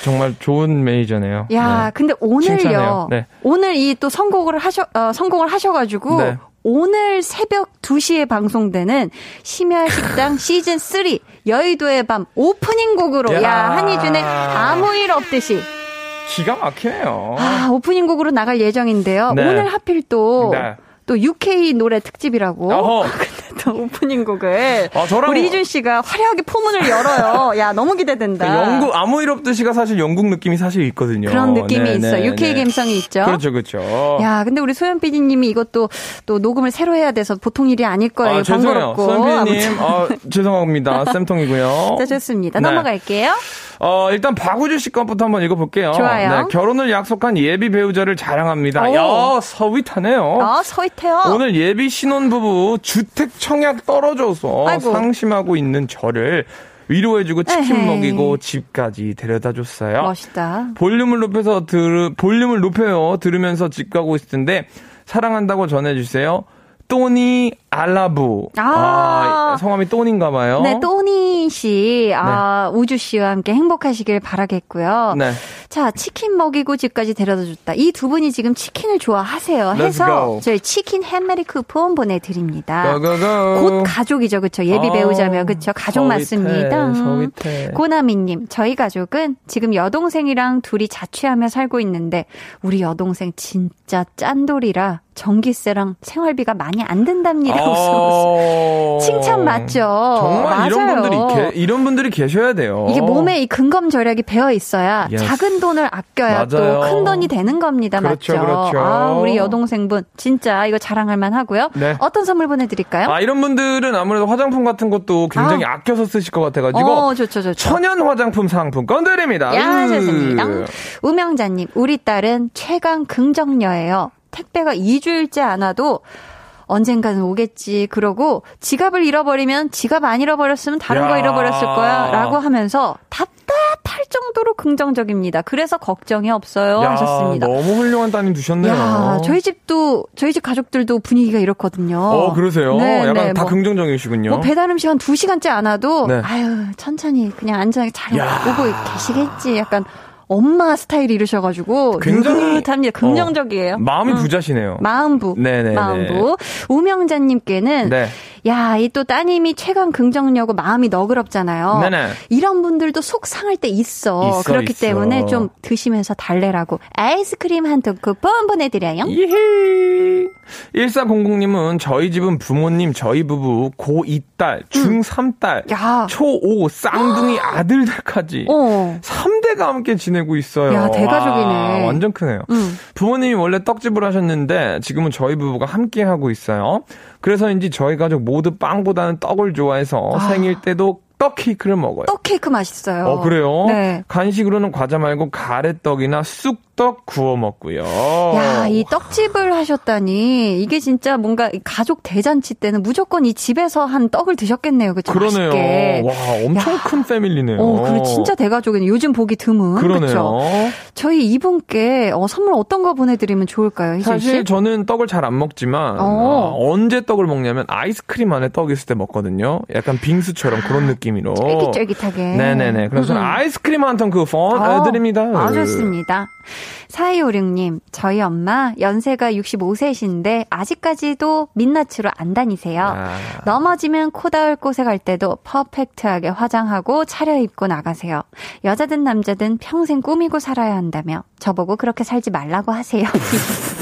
정말 좋은 매니저네요. 야, 네. 근데 오늘요. 네. 오늘 이 또 선곡을 하셔 어, 성공을 하셔가지고 네. 오늘 새벽 2시에 방송되는 심야 식당 시즌 3 여의도의 밤 오프닝 곡으로 야, 야 한희준의 아무 일 없듯이 기가 막히네요. 아, 오프닝 곡으로 나갈 예정인데요. 네. 오늘 하필 또 네. 또 UK 노래 특집이라고. 어허. 또 오프닝 곡을 아, 저랑 우리 희준 씨가 화려하게 포문을 열어요. 야 너무 기대된다. 그 영국 아무 일 없듯이가 사실 영국 느낌이 사실 있거든요. 그런 느낌이 네, 있어. 네, UK 네. 감성이 있죠. 그렇죠, 그렇죠. 야 근데 우리 소연 PD님이 이것도 또 녹음을 새로 해야 돼서 보통 일이 아닐 거예요. 아, 죄송해요. 소연 PD님, 아, 죄송합니다. 쌤통이고요. 자 좋습니다. 넘어갈게요. 어, 일단 박우주 씨 것부터 한번 읽어볼게요. 좋아요. 네, 결혼을 약속한 예비 배우자를 자랑합니다. 오. 야, 서윗하네요. 아, 서윗해요. 오늘 예비 신혼부부 주택 청약 떨어져서 아이고. 상심하고 있는 저를 위로해주고 치킨 에헤이. 먹이고 집까지 데려다 줬어요. 멋있다. 볼륨을 높여서 들, 볼륨을 높여요. 들으면서 집 가고 있을 텐데 사랑한다고 전해주세요. 또니 알라부. 아, 아 성함이 또니인가 봐요. 네, 또니 씨. 아, 네. 우주 씨와 함께 행복하시길 바라겠고요. 네. 자, 치킨 먹이고 집까지 데려다 줬다. 이 두 분이 지금 치킨을 좋아하세요. 해서 저희 치킨 햄메리 쿠폰 보내 드립니다. go, go. 곧 가족이죠, 그쵸? 예비 어, 배우자며, 그쵸? 가족 맞습니다. 서윗해. 고나미 님, 저희 가족은 지금 여동생이랑 둘이 자취하며 살고 있는데, 우리 여동생 진짜 짠돌이라 전기세랑 생활비가 많이 안 든답니다. 어... 칭찬 맞죠? 정말 맞아요. 이런 분들이 게, 이런 분들이 계셔야 돼요. 이게 몸에 이 근검 절약이 배어 있어야 yes. 작은 돈을 아껴야 또 큰 돈이 되는 겁니다. 그렇죠, 맞죠? 그렇죠. 아, 우리 여동생분 진짜 이거 자랑할 만하고요. 네. 어떤 선물 보내드릴까요? 아 이런 분들은 아무래도 화장품 같은 것도 굉장히 아. 껴서 쓰실 것 같아가지고 어, 좋죠, 좋죠. 천연 화장품 상품권 드립니다. 야, 좋습니다. 우명자님, 우리 딸은 최강 긍정녀예요. 택배가 2주일째 안 와도 언젠가는 오겠지. 그러고 지갑을 잃어버리면 지갑 안 잃어버렸으면 다른 야. 거 잃어버렸을 거야. 라고 하면서 답답할 정도로 긍정적입니다. 그래서 걱정이 없어요. 야, 하셨습니다. 너무 훌륭한 따님 두셨네요. 야, 저희 집도, 저희 집 가족들도 분위기가 이렇거든요. 어, 그러세요? 네, 약간 네, 다 뭐, 긍정적이시군요. 뭐 배달 음식 한 2시간째 안 와도, 네. 아유, 천천히 그냥 안전하게 잘 오고 계시겠지. 약간 엄마 스타일이 이러셔가지고 굉장히 느긋합니다. 긍정적이에요. 어, 마음이 응. 부자시네요. 마음부. 네네. 마음부. 우명자님께는 네. 야, 이 또 따님이 최강 긍정력고 마음이 너그럽잖아요. 네네. 이런 분들도 속 상할 때 있어. 있어 그렇기 있어. 때문에 좀 드시면서 달래라고 아이스크림 한 통 쿠폰 보내드려요. 예헤. 1400님은 저희 집은 부모님, 저희 부부, 고2 딸, 중3 딸, 초5 쌍둥이 아들들까지 어. 3대가 함께 지내고 있어요. 야, 대가족이네. 와, 완전 크네요. 음. 부모님이 원래 떡집을 하셨는데 지금은 저희 부부가 함께 하고 있어요. 그래서인지 저희 가족 모두 빵보다는 떡을 좋아해서 아. 생일 때도 떡 케이크를 먹어요. 떡 케이크 맛있어요. 어, 그래요? 네. 간식으로는 과자 말고 가래떡이나 쑥 떡 구워 먹고요. 야, 이 떡집을 하셨다니. 이게 진짜 뭔가 가족 대잔치 때는 무조건 이 집에서 한 떡을 드셨겠네요. 그쵸? 그러네요. 맛있게. 와, 엄청 야. 큰 패밀리네요. 어, 그리고 진짜 대가족이네. 요즘 보기 드문. 그러네요. 그쵸? 저희 이분께 어, 선물 어떤 거 보내드리면 좋을까요? 사실 저는 떡을 잘 안 먹지만 어. 어, 언제 떡을 먹냐면 아이스크림 안에 떡 있을 때 먹거든요. 약간 빙수처럼 그런 느낌. 느낌으로. 쫄깃쫄깃하게. 네네네. 그래서 저는 아이스크림 한 통 그폰 어, 드립니다. 아, 좋습니다. 4256님, 저희 엄마 연세가 65세이신데 아직까지도 민낯으로 안 다니세요. 아. 넘어지면 코 닿을 곳에 갈 때도 퍼펙트하게 화장하고 차려입고 나가세요. 여자든 남자든 평생 꾸미고 살아야 한다며 저보고 그렇게 살지 말라고 하세요.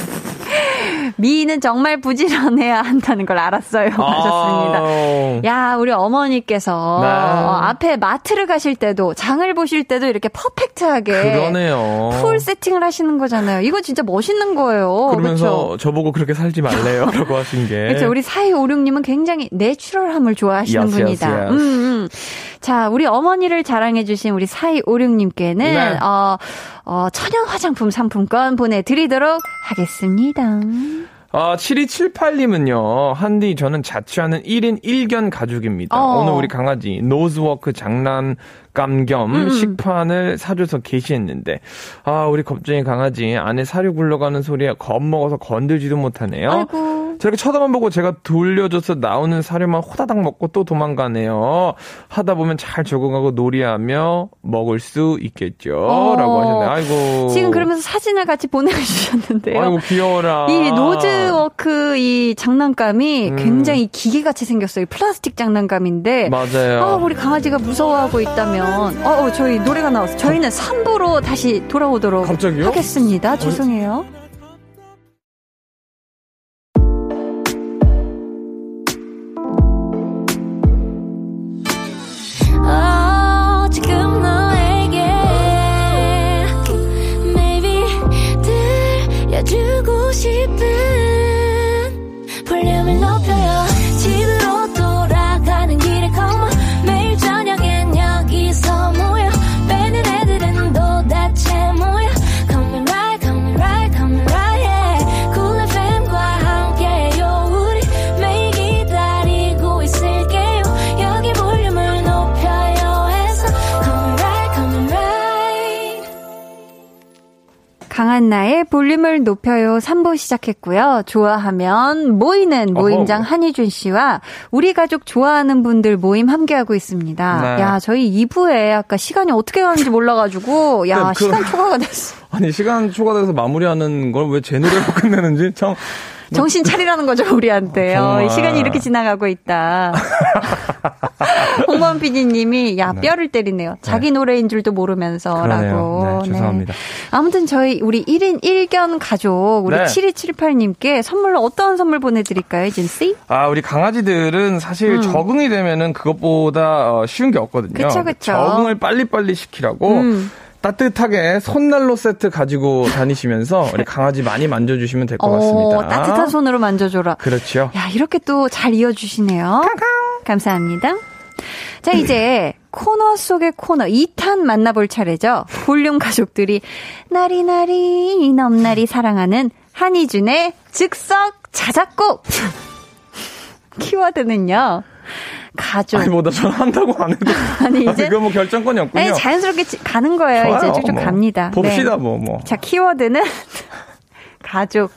미인은 정말 부지런해야 한다는 걸 알았어요. 아. 하셨습니다. 야, 우리 어머니께서 네. 어, 앞에 마트를 가실 때도 장을 보실 때도 이렇게 퍼펙트하게 그러네요. 풀 세팅을 하시는 거잖아요. 이거 진짜 멋있는 거예요. 그러면서 그렇죠? 저보고 그렇게 살지 말래요. 라고 하신 게. 그렇죠. 우리 4256님은 굉장히 내추럴함을 좋아하시는 Yes, yes, 분이다. yes. 음, 음. 자, 우리 어머니를 자랑해주신 우리 4256님께는, 네. 어, 어, 천연 화장품 상품권 보내드리도록 하겠습니다. 아, 7278님은요, 한디, 저는 자취하는 1인 1견 가족입니다. 어. 오늘 우리 강아지, nose work 장난감 겸 음, 식판을 사줘서 게시했는데, 아, 우리 겁쟁이 강아지, 안에 사료 굴러가는 소리에 겁먹어서 건들지도 못하네요. 아이고. 저렇게 쳐다만 보고 제가 돌려줘서 나오는 사료만 호다닥 먹고 또 도망가네요. 하다 보면 잘 적응하고 놀이하며 먹을 수 있겠죠. 어. 라고 하셨네요. 아이고. 지금 그러면서 사진을 같이 보내주셨는데요. 아이고, 귀여워라. 이 nose work 이 장난감이 음. 굉장히 기계같이 생겼어요. 플라스틱 장난감인데. 맞아요. 아, 우리 강아지가 무서워하고 있다면, 어, 어, 저희 노래가 나왔어요. 저희는 3부로 다시 돌아오도록 갑자기요? 하겠습니다. 죄송해요. 싶은 볼륨을 높여요 강한 나의 볼륨을 높여요 3부 시작했고요. 좋아하면 모이는 모임장 어허. 한희준 씨와 우리 가족 좋아하는 분들 모임 함께하고 있습니다. 네. 야, 저희 2부에 아까 시간이 어떻게 가는지 몰라가지고, 야, 그- 시간 초과가 됐어. 아니 시간 초과돼서 마무리하는 걸 왜 제 노래로 끝내는지 참 정신 차리라는 거죠, 우리한테. 어, 정말. 시간이 이렇게 지나가고 있다. 홍범 PD님이, 야, 뼈를 때리네요. 자기 노래인 줄도 모르면서. 그러네요. 라고. 네, 죄송합니다. 아무튼 저희, 우리 1인 1견 가족, 우리 네. 7278님께 선물로 어떤 선물 보내드릴까요, 이진씨? 아, 우리 강아지들은 사실 적응이 되면은 그것보다 어, 쉬운 게 없거든요. 음. 그쵸, 그쵸. 적응을 빨리빨리 시키라고 음. 따뜻하게 손난로 세트 가지고 다니시면서 우리 강아지 많이 만져주시면 될것 같습니다. 어, 따뜻한 손으로 만져줘라. 그렇죠. 야, 이렇게 또 잘 이어주시네요. 감사합니다. 자, 이제 코너 속의 코너 2탄 만나볼 차례죠. 볼륨 가족들이 나리나리 넘나리 사랑하는 한희준의 즉석 자작곡. 키워드는요. 가족. 아니, 뭐, 나 전화 한다고 안 해도. 아니, 이제- 그거 뭐 결정권이 없군요. 아니, 자연스럽게 지- 가는 거예요. 이제 좋아요, 쭉쭉 뭐. 갑니다. 봅시다, 네. 뭐, 뭐. 자, 키워드는 가족,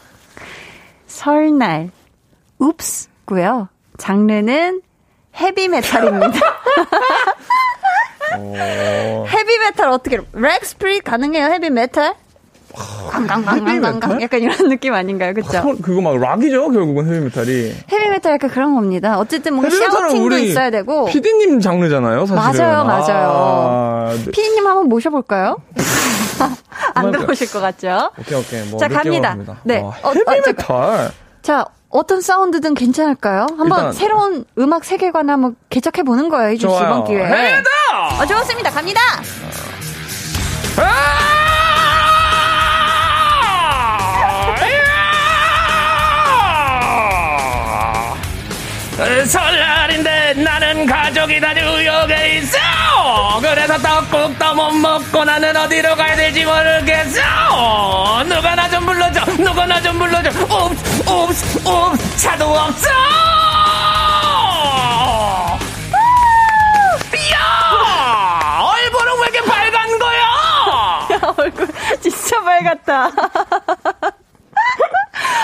설날, 웁스고요. 장르는 헤비메탈입니다. 어, 헤비메탈 어떻게 rock spirit 가능해요? 헤비메탈? 강강강강강 약간 이런 느낌 아닌가요? 그렇죠? 서- 그거 막 락이죠, 결국은 헤비메탈이. 헤비메탈 약간 그런 겁니다. 어쨌든 뭔가 샤우팅도 있어야 되고. 피디님 장르잖아요, 사실은. 맞아요, 맞아요. 아, 네. 피디님 한번 모셔볼까요? 안? 들어오실 것 같죠? 오케이, 오케이. 뭐, 자, 갑니다. 네. 와, 어, 어, 헤비메탈. 자, 어떤 사운드든 괜찮을까요? 한번 새로운 음악 세계관을 한번 개척해 보는 거예요, 이주. 이번 기회에. 헤비메탈! 어, 좋습니다. 갑니다. 설날인데 나는 가족이 다 뉴욕에 있어. 그래서 떡국도 못 먹고 나는 어디로 가야 될지 모르겠어. 누가 나 좀 불러줘. 누가 나 좀 불러줘. 옵스 옵스 옵스 차도 없어. 야! 얼굴은 왜 이렇게 빨간 거야? 얼굴 진짜 밝았다.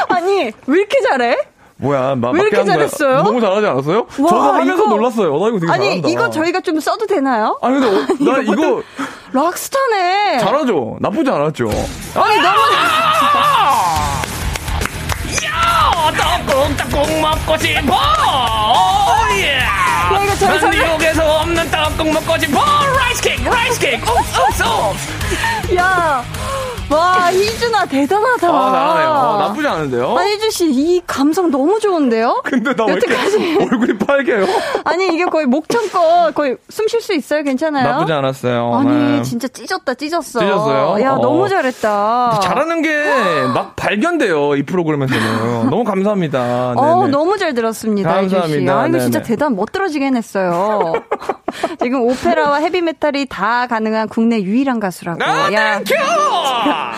아니, 왜 이렇게 잘해? 뭐야 마, 왜 이렇게. 잘했어요? 너무 잘하지 않았어요? 와, 저도 하면서 이거- 놀랐어요 나 이거 되게 아니, 잘한다 이거 저희가 좀 써도 되나요? 아니 근데 어, 나 이거 락스타네. 잘하죠 나쁘지 않았죠 아니, 너무. 야, 떡국 떡국 먹고 싶어. Oh yeah. 난 설레- 뉴욕에서 없는 떡국 먹고 싶어. Rice cake, rice cake. Oops, oops, oops. 야, 와, 희준아, 대단하다. 아, 잘하네요. 어, 나쁘지 않은데요? 아, 희준 씨, 이 감성 너무 좋은데요? 근데 나 왜 이렇게 여태까지. 얼굴이 빨개요? 아니, 이게 거의 목청껏 거의 숨 쉴 수 있어요? 괜찮아요? 나쁘지 않았어요. 아니, 네. 진짜 찢었다, 찢었어. 찢었어요? 야, 어. 너무 잘했다. 잘하는 게 막 발견돼요, 이 프로그램에서는. 너무 감사합니다. 어. 너무 잘 들었습니다. 감사합니다. 아, 이거 진짜. 대단 멋들어지게 해냈어요. 지금 오페라와 헤비메탈이 다 가능한 국내 유일한 가수라고. 아, 야. Thank you!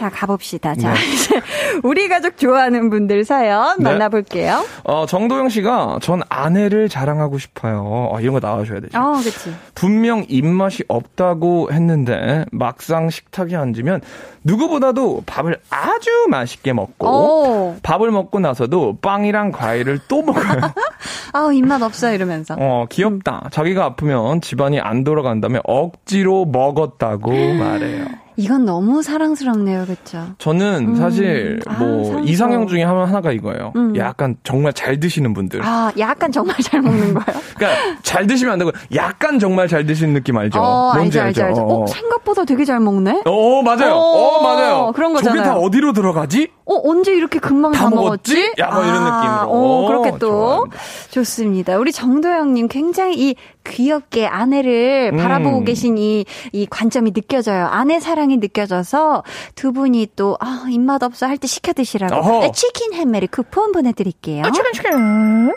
자, 가봅시다. 자, 네. 이제 우리 가족 좋아하는 분들 사연 네. 만나볼게요. 어, 정도영 씨가 전 아내를 자랑하고 싶어요. 어, 이런 거 나와줘야 되죠. 어, 그치. 분명 입맛이 없다고 했는데 막상 식탁에 앉으면 누구보다도 밥을 아주 맛있게 먹고 오. 밥을 먹고 나서도 빵이랑 과일을 또 먹어요. 아우, 입맛 없어, 이러면서. 어, 귀엽다. 자기가 아프면 집안이 안 돌아간다며 억지로 먹었다고 말해요. 이건 너무 사랑스럽네요, 그쵸? 저는 사실 아, 뭐 사랑스러워. 이상형 중에 하나- 하나가 이거예요. 음. 약간 정말 잘 드시는 분들. 아, 약간 정말 잘 먹는 거예요? 그러니까 잘 드시면 안 되고 약간 정말 잘 드시는 느낌 알죠? 어, 뭔지 알죠, 알죠, 알죠. 어, 생각보다 되게 잘 먹네? 어, 맞아요. 어, 어, 맞아요. 그런 저게 거잖아요. 다 어디로 들어가지? 어, 언제 이렇게 금방 다 다, 먹었지? 먹었지? 약간 이런 느낌으로. 어, 그렇게 또. 좋아합니다. 좋습니다. 우리 정도영님 굉장히 이 귀엽게 아내를 음. 바라보고 계신 이, 이 관점이 느껴져요. 아내 사랑이 느껴져서 두 분이 또, 아, 입맛 없어 할 때 시켜 드시라고. 네, 치킨 햄메리 쿠폰 보내드릴게요. 아, 치킨, 치킨.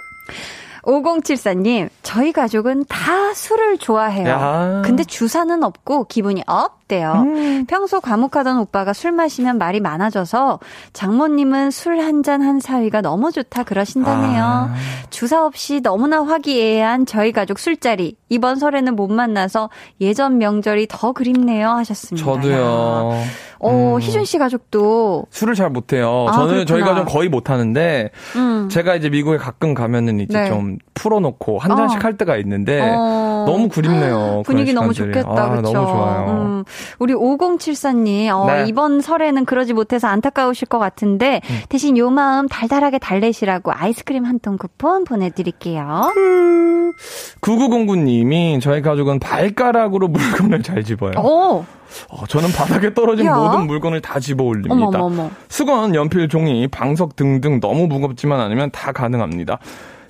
5074님, 저희 가족은 다 술을 좋아해요. 야. 근데 주사는 없고 기분이 업대요. 음. 평소 과묵하던 오빠가 술 마시면 말이 많아져서 장모님은 술 한 잔한 사위가 너무 좋다 그러신다네요. 아. 주사 없이 너무나 화기애애한 저희 가족 술자리. 이번 설에는 못 만나서 예전 명절이 더 그립네요 하셨습니다. 야. 저도요. 어, 음. 희준 씨 가족도 술을 잘 못해요. 아, 저는 저희 그렇구나. 가족 거의 못하는데 음. 제가 이제 미국에 가끔 가면은 이제 네. 좀 풀어놓고 한 잔씩 어. 할 때가 있는데 어. 너무 그립네요. 분위기 그런 너무. 좋겠다. 아, 그렇죠. 너무 좋아요. 음, 우리 5074님 어, 네. 이번 설에는 그러지 못해서 안타까우실 것 같은데 음. 대신 요 마음 달달하게 달래시라고 아이스크림 한 통 쿠폰 보내드릴게요. 9909님이 저희 가족은 발가락으로 물건을 잘 집어요. 오, 어, 저는 바닥에 떨어진 야. 모든 물건을 다 집어 올립니다. 어머머머. 수건, 연필, 종이, 방석 등등 너무 무겁지만 않으면 다 가능합니다.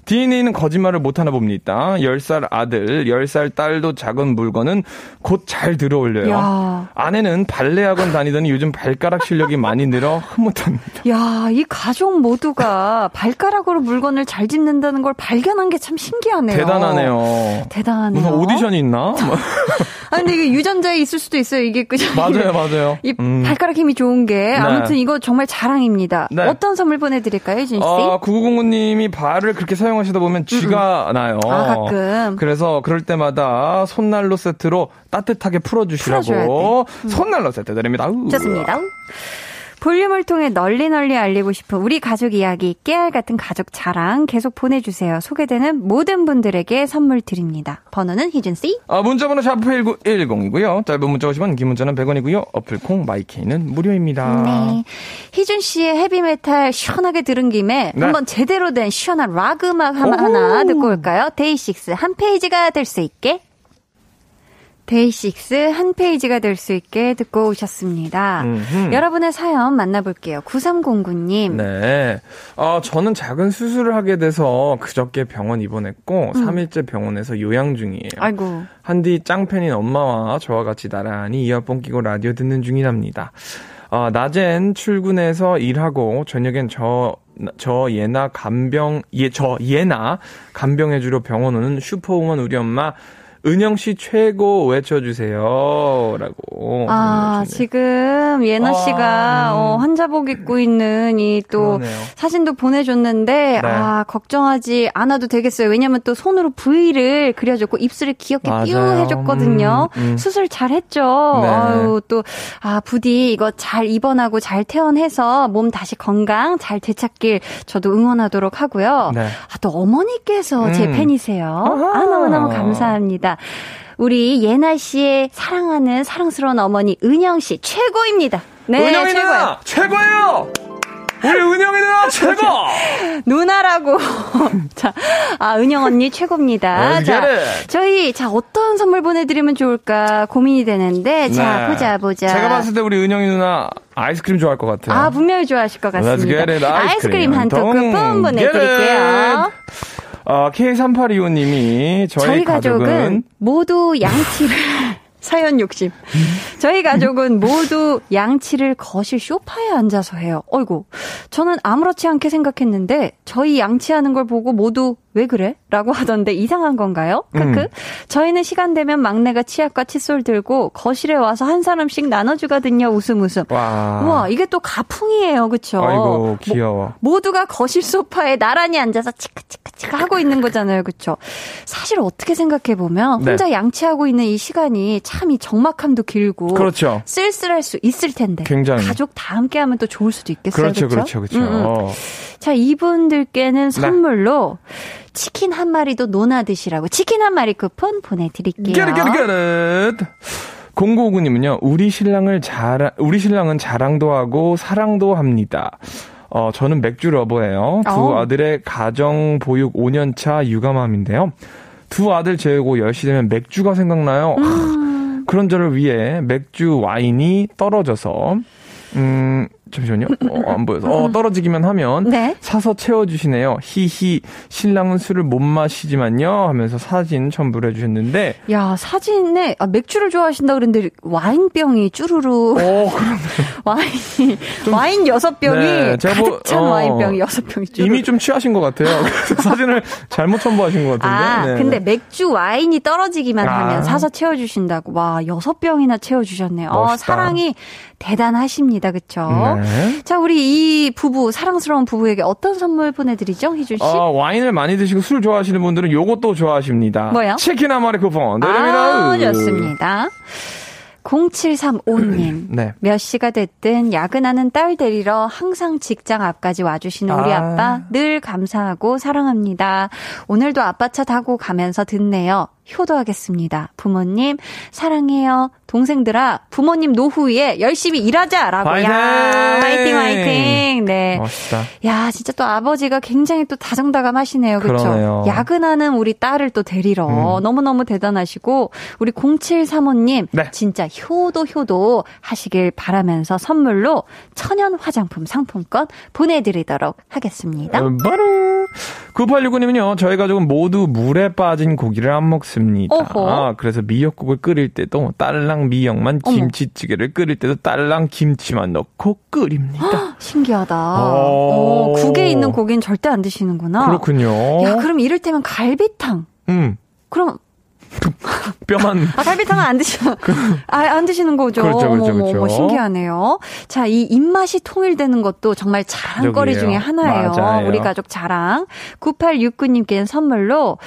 DNA는 거짓말을 못하나 봅니다. 10살 아들, 10살 딸도 작은 물건은 곧 잘 들어 올려요. 야. 아내는 발레학원 다니더니 요즘 발가락 실력이 많이 늘어 흐뭇합니다. 야, 이 가족 모두가 발가락으로 물건을 잘 집는다는 걸 발견한 게 참 신기하네요. 대단하네요. 대단하네요. 무슨 오디션이 있나? 뭐. 아, 근데 이게 유전자에 있을 수도 있어요. 이게 그죠? 맞아요, 맞아요. 이 음. 발가락 힘이 좋은 게 아무튼 이거 정말 자랑입니다. 네. 어떤 선물 보내드릴까요, 진 씨? 아, 9909님이 발을 그렇게 사용하시다 보면 쥐가 나요. 아, 가끔. 그래서 그럴 때마다 손난로 세트로 따뜻하게 풀어주시라고 손난로 세트 드립니다. 좋습니다. 볼륨을 통해 널리 널리 알리고 싶은 우리 가족 이야기, 깨알 같은 가족 자랑 계속 보내주세요. 소개되는 모든 분들에게 선물 드립니다. 번호는 희준씨. 아, 문자번호 샵8910이고요. 짧은 문자 50원, 긴 문자는 100원이고요. 어플콩 마이케이는 무료입니다. 네. 희준 씨의 헤비메탈 시원하게 들은 김에 네. 한번 제대로 된 시원한 락 음악 하나. 하나 듣고 올까요? 데이식스 한 페이지가 될 수 있게. 데이식스 한 페이지가 될 수 있게 듣고 오셨습니다. 음흠. 여러분의 사연 만나볼게요. 9309님. 네. 아, 저는 작은 수술을 하게 돼서 그저께 병원 입원했고, 음. 3일째 병원에서 요양 중이에요. 아이고. 한디 짱팬인 엄마와 저와 같이 나란히 이어폰 끼고 라디오 듣는 중이랍니다. 어, 낮엔 출근해서 일하고 저녁엔 저, 저 얘나 간병, 예, 저 얘나 간병해주러 병원 오는 슈퍼우먼 우리 엄마 은영 씨 최고 외쳐주세요. 라고. 아, 보내주시네요. 지금 예나 아, 씨가 음. 어, 환자복 입고 있는 이 또. 사진도 보내줬는데 네. 아 걱정하지 않아도 되겠어요. 왜냐면 또 손으로 V를 그려줬고 입술을 귀엽게 뾰 맞아요. 해줬거든요. 음, 음. 수술 잘했죠. 네. 아유 또아 부디 이거 잘 입원하고 잘 퇴원해서 몸 다시 건강 잘 되찾길 저도 응원하도록 하고요. 네. 아, 또 어머니께서 제 음. 팬이세요. 아하. 아, 너무너무 감사합니다. 우리 예나 씨의 사랑하는 사랑스러운 어머니 은영 씨 최고입니다. 네, 은영이 최고예요. 누나 최고예요! 우리 은영이 누나 최고! 누나라고. 자, 아, 은영 언니 최고입니다. Let's 자, it. 저희, 자, 어떤 선물 보내드리면 좋을까 고민이 되는데, 자, 네. 보자, 보자. 제가 봤을 때 우리 은영이 누나 아이스크림 좋아할 것 같아요. 아, 분명히 좋아하실 것 같습니다. get it. 아이스크림 한한 통. 토크폰 보내드릴게요. 어, K3825님이 저희, 저희 가족은, 가족은 모두 양치를 사연 욕심. 저희 가족은 모두 양치를 거실 소파에 앉아서 해요. 어이구. 저는 아무렇지 않게 생각했는데 저희 양치하는 걸 보고 모두 왜 그래? 라고 하던데 이상한 건가요? 크크. 음. 저희는 시간 되면 막내가 치약과 칫솔 들고 거실에 와서 한 사람씩 나눠주거든요. 웃음 웃음. 와. 우와, 이게 또 가풍이에요. 그쵸? 아이고 귀여워. 모두가 거실 소파에 나란히 앉아서 치크치크치크 하고 있는 거잖아요. 그쵸? 사실 어떻게 생각해보면 네. 혼자 양치하고 있는 이 시간이 참 이 적막함도 길고 그렇죠. 쓸쓸할 수 있을 텐데 굉장히. 가족 다 함께 하면 또 좋을 수도 있겠어요. 그렇죠? 그렇죠, 그렇죠. 음, 음. 자, 이분들께는 선물로 치킨 한 마리도 논아 드시라고 치킨 한 마리 쿠폰 보내드릴게요. Get it, get it, get it. 0959님은요, 우리 신랑을 자랑, 우리 신랑은 자랑도 하고 사랑도 합니다. 어, 저는 맥주 러버예요. 두 어. 아들의 가정 보육 5년차 육아맘인데요. 두 아들 재우고 10시 되면 맥주가 생각나요. 음. 그런 저를 위해 맥주 와인이 떨어져서, 음, 잠시만요. 어, 안 보여서. 어, 떨어지기만 하면 네. 사서 채워주시네요. 히히, 신랑은 술을 못 마시지만요. 하면서 사진 첨부를 해주셨는데, 야, 사진에 아, 맥주를 좋아하신다 그랬는데 와인병이 쭈루루 어, 그럼 와인이 와인 여섯 병이 네, 제가 뭐- 가득 찬 어, 와인병이 여섯 병이 쭈루루. 이미 좀 취하신 것 같아요. 사진을 잘못 첨부하신 것 같은데. 아, 네. 근데 맥주 와인이 떨어지기만 아. 하면 사서 채워주신다고. 와, 여섯 병이나 채워주셨네요. 어. 사랑이 대단하십니다. 그쵸? 네. 자, 우리 이 부부, 사랑스러운 부부에게 어떤 선물 보내드리죠, 희준 씨? 어, 와인을 많이 드시고 술 좋아하시는 분들은 요것도 좋아하십니다. 뭐요? 치킨 한 마리 쿠폰 드립니다. 아, 좋습니다. 0735님. 네. 몇 시가 됐든 야근하는 딸 데리러 항상 직장 앞까지 와주시는 우리 아. 아. 빠 늘 감사하고 사랑합니다. 오늘도 아빠 차 타고 가면서 듣네요. 효도하겠습니다. 부모님 사랑해요. 동생들아 부모님 노후에 열심히 일하자라고. 화이팅! 야, 화이팅 화이팅. 네. 멋있다. 야, 진짜 또 아버지가 굉장히 또 다정다감하시네요. 그렇죠? 야근하는 우리 딸을 또 데리러 너무너무 대단하시고 우리 0735님 네. 진짜 효도 효도 하시길 바라면서 선물로 천연 화장품 상품권 보내 드리도록 하겠습니다. 어, 바로 9869님은요. 저희 가족은 모두 물에 빠진 고기를 안 먹습니다. 어허. 아, 그래서 미역국을 끓일 때도 딸랑 미역만 어머. 김치찌개를 끓일 때도 딸랑 김치만 넣고 끓입니다. 신기하다. 오. 어, 국에 있는 고기는 절대 안 드시는구나. 그렇군요. 야, 그럼 이를테면 갈비탕. 음. 그럼 뼈만 아, 갈비탕은 안 드시는, 아, 안 드시는 거죠. 그렇죠, 그렇죠, 그렇죠. 어머, 신기하네요. 자, 이 입맛이 통일되는 것도 정말 자랑거리. 중에 하나예요. 맞아요. 우리 가족 자랑. 9869님께는 선물로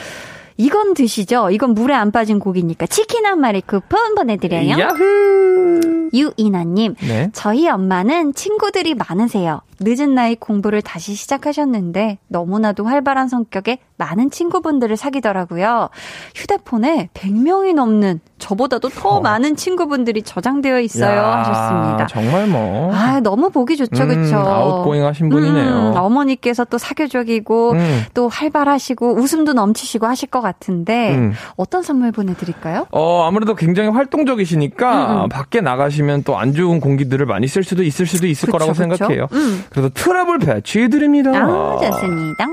이건 드시죠? 이건 물에 안 빠진 고기니까 치킨 한 마리 쿠폰 보내드려요. 야후. 유이나님, 네. 저희 엄마는 친구들이 많으세요. 늦은 나이 공부를 다시 시작하셨는데 너무나도 활발한 성격에 많은 친구분들을 사귀더라고요. 휴대폰에 100명이 넘는 저보다도 더 어. 많은 친구분들이 저장되어 있어요. 야, 하셨습니다. 정말 뭐. 아, 너무 보기 좋죠, 음, 그쵸? Outgoing 하신 분이네요. 음, 어머니께서 또 사교적이고, 음. 또 활발하시고, 웃음도 넘치시고 하실 것 같은데, 음. 어떤 선물 보내드릴까요? 어, 아무래도 굉장히 활동적이시니까 음, 음. 밖에 나가시면 또 안 좋은 공기들을 많이 쓸 수도 있을 수도 있을 그쵸, 거라고 그쵸? 생각해요. 음. 그래서 트러블 패치 해드립니다. 아, 좋습니다.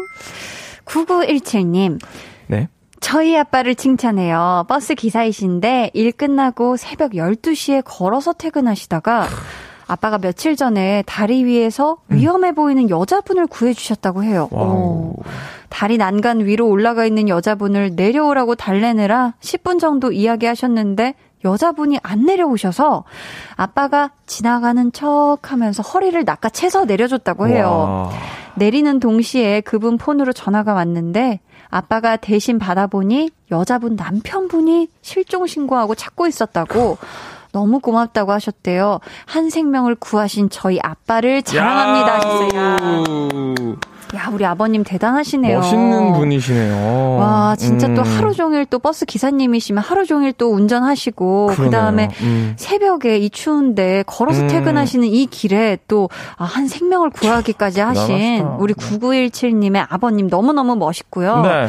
9917님, 네. 저희 아빠를 칭찬해요. 버스 기사이신데 일 끝나고 새벽 12시에 걸어서 퇴근하시다가 아빠가 며칠 전에 다리 위에서 위험해 보이는 여자분을 구해주셨다고 해요. 오. 다리 난간 위로 올라가 있는 여자분을 내려오라고 달래느라 10분 정도 이야기하셨는데 여자분이 안 내려오셔서 아빠가 지나가는 척 하면서 허리를 낚아채서 내려줬다고 해요. 와. 내리는 동시에 그분 폰으로 전화가 왔는데 아빠가 대신 받아보니 여자분 남편분이 실종 신고하고 찾고 있었다고 너무 고맙다고 하셨대요. 한 생명을 구하신 저희 아빠를 자랑합니다 하셨어요. 야. 야, 우리 아버님 대단하시네요. 멋있는 분이시네요. 와, 진짜 음. 또 하루 종일 또 버스 기사님이시면 하루 종일 또 운전하시고, 그. 다음에 음. 새벽에 이 추운데 걸어서 음. 퇴근하시는 이 길에 또, 아, 한 생명을 구하기까지 하신 대단하시다. 우리 9917님의 아버님 너무너무 멋있고요. 네.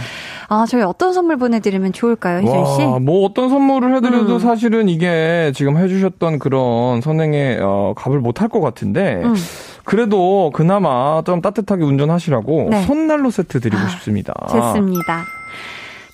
아, 저희 어떤 선물 보내드리면 좋을까요, 희준 씨? 와, 뭐 어떤 선물을 해드려도 음. 사실은 이게 지금 해주셨던 그런 선행에 어, 값을 못할 것 같은데 음. 그래도 그나마 좀 따뜻하게 운전하시라고 네. 손난로 세트 드리고 싶습니다. 좋습니다.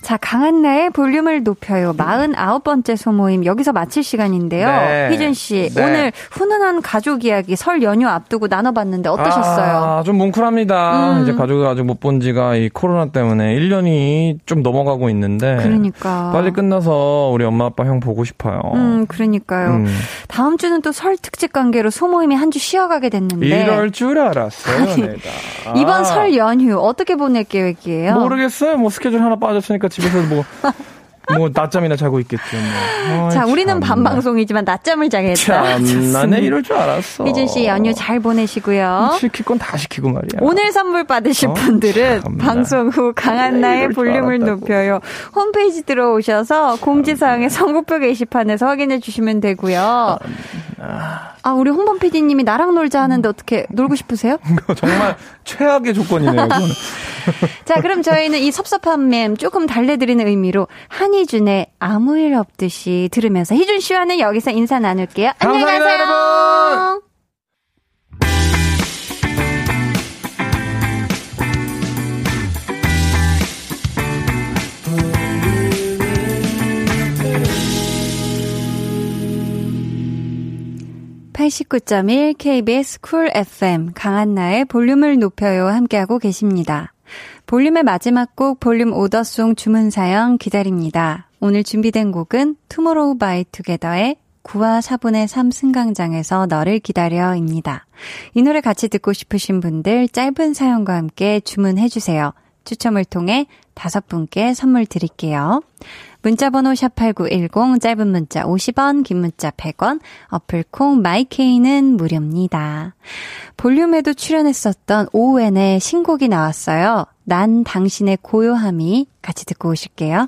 자, 강한나의 볼륨을 높여요. 49번째 소모임 여기서 마칠 시간인데요. 네. 희준 씨, 네. 오늘 훈훈한 가족 이야기 설 연휴 앞두고 나눠봤는데 어떠셨어요? 아, 좀 뭉클합니다. 음. 이제 가족을 아직 못 본 지가 이 코로나 때문에 1년이 좀 넘어가고 있는데 그러니까. 빨리 끝나서 우리 엄마 아빠 형 보고 싶어요. 음, 그러니까요. 음. 다음 주는 또 설 특집 관계로 소모임이 한 주 쉬어가게 됐는데. 이럴 줄 알았어요, 아니, 내가. 이번 아. 설 연휴 어떻게 보낼 계획이에요? 모르겠어요. 뭐 스케줄 하나 빠졌으니까 집에서 뭐, 뭐 낮잠이나 자고 있겠죠. 뭐. 자, 우리는 참나. 밤방송이지만 낮잠을 자겠다. 참나, 내 이럴 줄 알았어. 희준 씨 연휴 잘 보내시고요. 시킬 건 다 시키고 말이야. 오늘 선물 받으실 어? 분들은 참나. 방송 후 강한나의 볼륨을. 높여요. 홈페이지 들어오셔서 공지사항의 선곡표 게시판에서 확인해 주시면 되고요. 아, 우리 홍범 PD님이 나랑 놀자 하는데 어떻게 놀고 싶으세요? 정말 최악의 조건이네요. 자, 그럼 저희는 이 섭섭한 맴 조금 달래드리는 의미로 한희준의 아무 일 없듯이 들으면서 희준 씨와는 여기서 인사 나눌게요. 안녕히 가세요. 여러분. (89.1) KBS 쿨 FM 강한나의 볼륨을 높여요 함께하고 계십니다. 볼륨의 마지막 곡 볼륨 오더송 주문 사연 기다립니다. 오늘 준비된 곡은 투모로우 바이 투게더의 9와 4분의 3 승강장에서 너를 기다려입니다. 이 노래 같이 듣고 싶으신 분들 짧은 사연과 함께 주문해 주세요. 추첨을 통해 다섯 분께 선물 드릴게요. 문자번호 샵8910 짧은 문자 50원, 긴 문자 100원, 어플콩 마이케이는 무료입니다. 볼륨에도 출연했었던 오웬의 신곡이 나왔어요. 난 당신의 고요함이 같이 듣고 오실게요.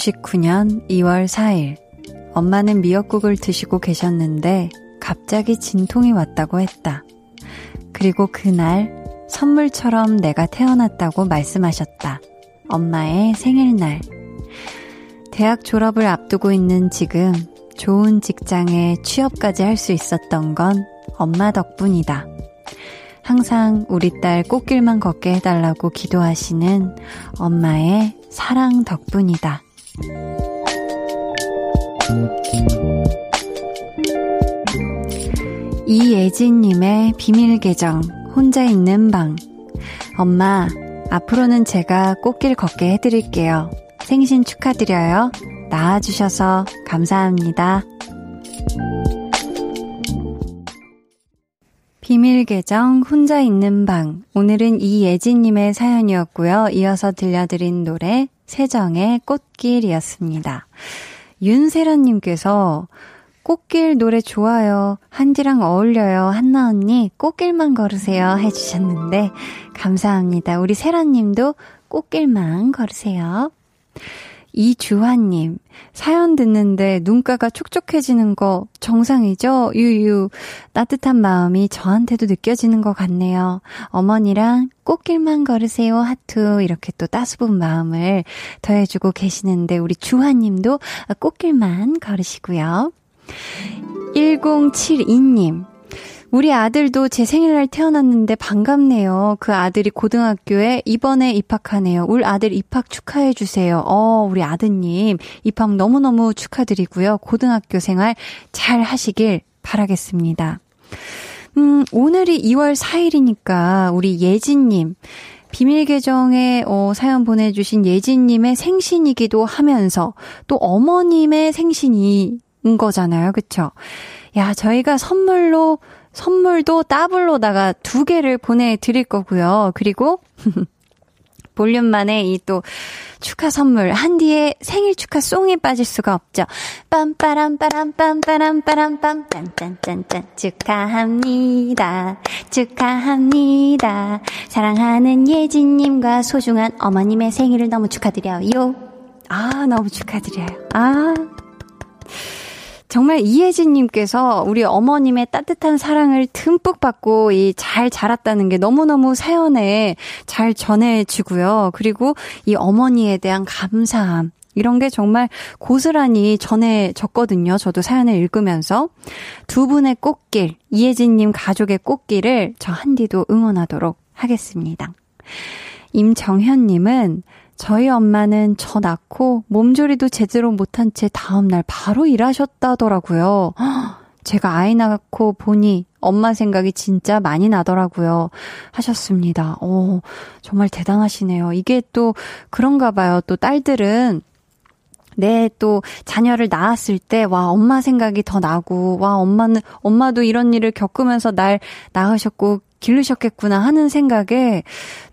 높여요. (1999년 2월 4일) 엄마는 미역국을 드시고 계셨는데 갑자기 진통이 왔다고 했다. 그리고 그날 선물처럼 내가 태어났다고 말씀하셨다. 엄마의 생일날. 대학 졸업을 앞두고 있는 지금 좋은 직장에 취업까지 할 수 있었던 건 엄마 덕분이다. 항상 우리 딸 꽃길만 걷게 해달라고 기도하시는 엄마의 사랑 덕분이다. 이예진님의 비밀 계정, 혼자 있는 방. 엄마, 앞으로는 제가 꽃길 걷게 해드릴게요. 생신 축하드려요. 나와주셔서 감사합니다. 비밀 계정 혼자 있는 방. 오늘은 이예진님의 사연이었고요. 이어서 들려드린 노래 세정의 꽃길이었습니다. 윤세라님께서 꽃길 노래 좋아요. 한디랑 어울려요. 한나 언니 꽃길만 걸으세요 해주셨는데 감사합니다. 우리 세라님도 꽃길만 걸으세요. 이주환님, 사연 듣는데 눈가가 촉촉해지는 거 정상이죠? 유유. 따뜻한 마음이 저한테도 느껴지는 것 같네요. 어머니랑 꽃길만 걸으세요. 하트. 이렇게 또 따스분 마음을 더해주고 계시는데, 우리 주환님도 꽃길만 걸으시고요. 1072님, 우리 아들도 제 생일날 태어났는데 반갑네요. 그 아들이 고등학교에 이번에 입학하네요. 울 아들 입학 축하해 주세요. 어, 우리 아드님 입학 너무너무 축하드리고요. 고등학교 생활 잘 하시길 바라겠습니다. 음, 오늘이 2월 4일이니까 우리 예진님, 비밀 계정에 어, 사연 보내주신 예진님의 생신이기도 하면서 또 어머님의 생신인 거잖아요. 그쵸? 야, 저희가 선물로 선물도 더블로다가 두 개를 보내드릴 거고요. 그리고 볼륨만의 이 또 축하 선물 한디의 생일 축하 송이 빠질 수가 없죠. 빰빠람 빠람 빰빠람 빠람 빰 짠짠짠짠 축하합니다. 축하합니다. 사랑하는 예진님과 소중한 어머님의 생일을 너무 축하드려요. 아 너무 축하드려요. 아 정말 이혜진님께서 우리 어머님의 따뜻한 사랑을 듬뿍 받고 이 잘 자랐다는 게 너무너무 사연에 잘 전해지고요. 그리고 이 어머니에 대한 감사함. 이런 게 정말 고스란히 전해졌거든요. 저도 사연을 읽으면서. 두 분의 꽃길, 이혜진님 가족의 꽃길을 저 한디도 응원하도록 하겠습니다. 임정현님은 저희 엄마는 저 낳고 몸조리도 제대로 못한 채 다음날 바로 일하셨다더라고요. 제가 아이 낳고 보니 엄마 생각이 진짜 많이 나더라고요. 하셨습니다. 오, 정말 대단하시네요. 이게 또 그런가 봐요. 또 딸들은 내또 자녀를 낳았을 때, 와, 엄마 생각이 더 나고, 와, 엄마는, 엄마도 이런 일을 겪으면서 날 낳으셨고, 기르셨겠구나 하는 생각에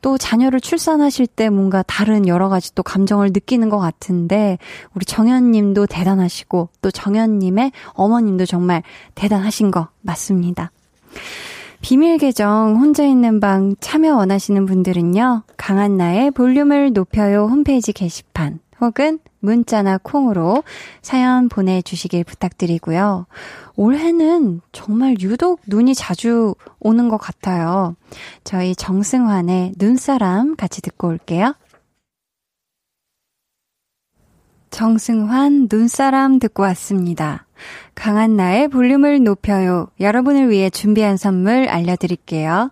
또 자녀를 출산하실 때 뭔가 다른 여러 가지 또 감정을 느끼는 것 같은데 우리 정현님도 대단하시고 또 정현님의 어머님도 정말 대단하신 거 맞습니다. 비밀 계정 혼자 있는 방 참여 원하시는 분들은요. 강한나의 볼륨을 높여요 홈페이지 게시판 혹은 문자나 콩으로 사연 보내주시길 부탁드리고요. 올해는 정말 유독 눈이 자주 오는 것 같아요. 저희 정승환의 눈사람 같이 듣고 올게요. 정승환 눈사람 듣고 왔습니다. 강한 나의 볼륨을 높여요. 여러분을 위해 준비한 선물 알려드릴게요.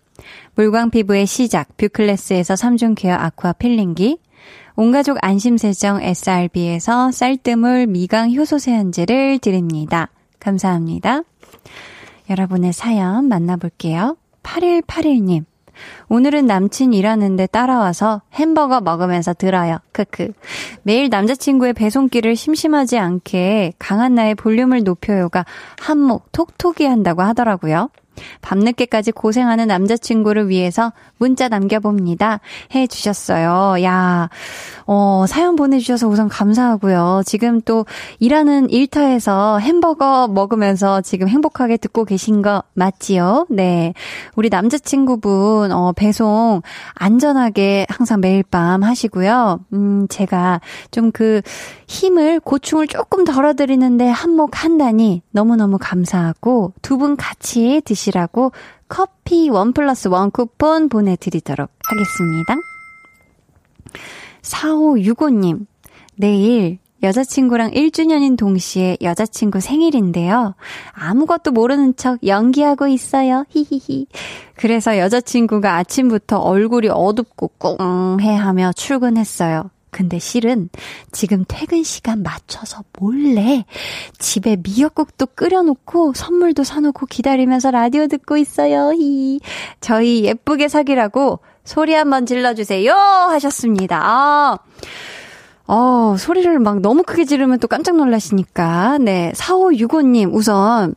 물광 피부의 시작 뷰클래스에서 3중 care aqua peeling기 온가족 안심세정 SRB에서 쌀뜨물 미강 효소 세안제를 드립니다. 감사합니다. 여러분의 사연 만나볼게요. 8181님. 오늘은 남친 일하는데 따라와서 햄버거 먹으면서 들어요. 크크. 매일 남자친구의 배송길을 심심하지 않게 강한 나의 볼륨을 높여요가 한몫 톡톡이 한다고 하더라고요. 밤늦게까지 고생하는 남자친구를 위해서 문자 남겨봅니다. 해 주셨어요. 야, 어, 사연 보내주셔서 우선 감사하고요. 지금 또 일하는 일터에서 햄버거 먹으면서 지금 행복하게 듣고 계신 거 맞지요? 네. 우리 남자친구분, 어, 배송 안전하게 항상 매일 밤 하시고요. 음, 제가 좀 그 힘을, 고충을 조금 덜어드리는데 한몫 한다니 너무너무 감사하고 두 분 같이 드시 라고 커피 원 플러스 원 쿠폰 보내드리도록 하겠습니다. 4565님, 내일 여자친구랑 1주년인 동시에 여자친구 생일인데요. 아무것도 모르는 척 연기하고 있어요. 히히히. 그래서 여자친구가 아침부터 얼굴이 어둡고 꽁해 하며 출근했어요. 근데 실은 지금 퇴근 시간 맞춰서 몰래 집에 미역국도 끓여놓고 선물도 사놓고 기다리면서 라디오 듣고 있어요. 히. 저희 예쁘게 사귀라고 소리 한번 질러주세요. 하셨습니다. 아. 어, 소리를 막 너무 크게 지르면 또 깜짝 놀라시니까. 네. 4565님, 우선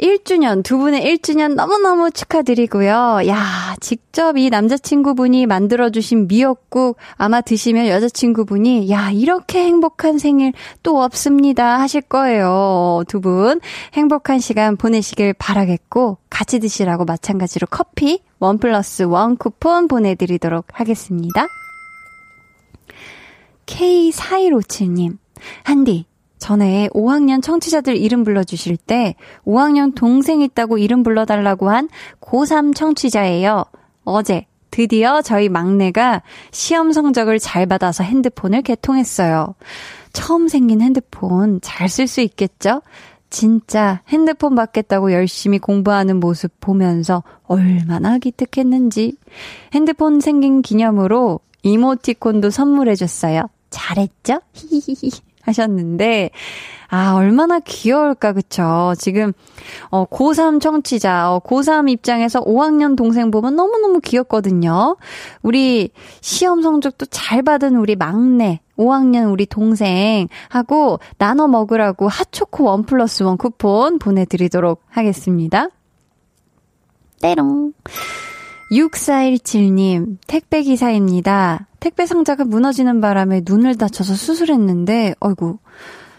1주년, 두 분의 1주년 너무너무 축하드리고요. 야, 직접 이 남자친구분이 만들어주신 미역국 아마 드시면 여자친구분이 야, 이렇게 행복한 생일 또 없습니다 하실 거예요. 두 분 행복한 시간 보내시길 바라겠고, 같이 드시라고 마찬가지로 커피 원 플러스 원 쿠폰 보내드리도록 하겠습니다. K4157님, 한디, 전에 5학년 청취자들 이름 불러주실 때 5학년 동생 있다고 이름 불러달라고 한 고3 청취자예요. 어제 드디어 저희 막내가 시험 성적을 잘 받아서 핸드폰을 개통했어요. 처음 생긴 핸드폰 잘 쓸 수 있겠죠? 진짜 핸드폰 받겠다고 열심히 공부하는 모습 보면서 얼마나 기특했는지. 핸드폰 생긴 기념으로 이모티콘도 선물해줬어요. 잘했죠? 히히히. 하셨는데, 아, 얼마나 귀여울까, 그쵸? 지금, 어, 고3 청취자, 어, 고3 입장에서 5학년 동생 보면 너무너무 귀엽거든요. 우리 시험 성적도 잘 받은 우리 막내, 5학년 우리 동생하고 나눠 먹으라고 핫초코 원 플러스 원 쿠폰 보내드리도록 하겠습니다. 때롱. 6417님, 택배기사입니다. 택배 상자가 무너지는 바람에 눈을 다쳐서 수술했는데, 어이구,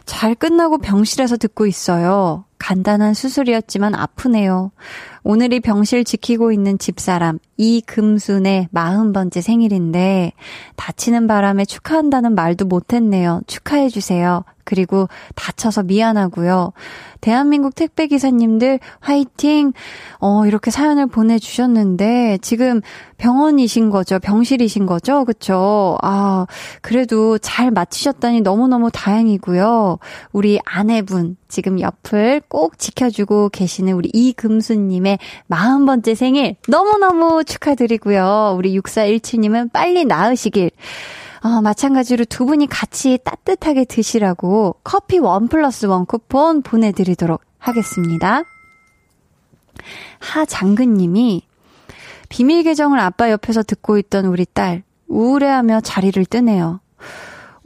잘 끝나고 병실에서 듣고 있어요. 간단한 수술이었지만 아프네요. 오늘이 병실 지키고 있는 집사람 이금순의 40번째 생일인데 다치는 바람에 축하한다는 말도 못했네요. 축하해 주세요. 그리고 다쳐서 미안하고요. 대한민국 택배 기사님들 화이팅! 어, 이렇게 사연을 보내 주셨는데, 지금 병원이신 거죠? 병실이신 거죠? 그쵸? 아, 그래도 잘 마치셨다니 너무너무 다행이고요. 우리 아내분, 지금 옆을 꼭 지켜주고 계시는 우리 이금수님의 40번째 생일 너무너무 축하드리고요. 우리 6417님은 빨리 나으시길. 어, 마찬가지로 두 분이 같이 따뜻하게 드시라고 커피 원 플러스 원 쿠폰 보내드리도록 하겠습니다. 하장근님이 비밀 계정을 아빠 옆에서 듣고 있던 우리 딸 우울해하며 자리를 뜨네요.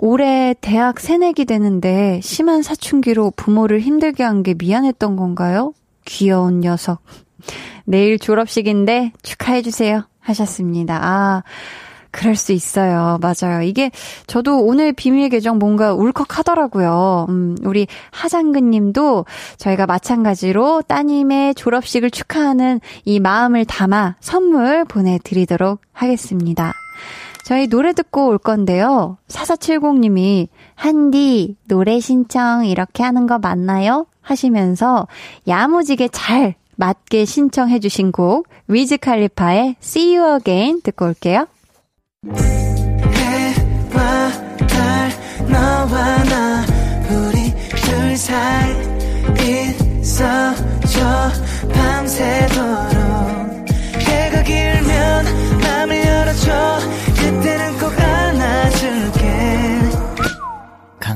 올해 대학 새내기 되는데 심한 사춘기로 부모를 힘들게 한 게 미안했던 건가요? 귀여운 녀석. 내일 졸업식인데 축하해주세요. 하셨습니다. 아, 그럴 수 있어요. 맞아요. 이게 저도 오늘 비밀 계정 뭔가 울컥 하더라고요. 음, 우리 하장근 님도 저희가 마찬가지로 따님의 졸업식을 축하하는 이 마음을 담아 선물 보내드리도록 하겠습니다. 저희 노래 듣고 올 건데요. 4470님이 한디 노래 신청 이렇게 하는 거 맞나요? 하시면서 야무지게 잘 맞게 신청해 주신 곡 위즈 칼리파의 See You Again 듣고 올게요.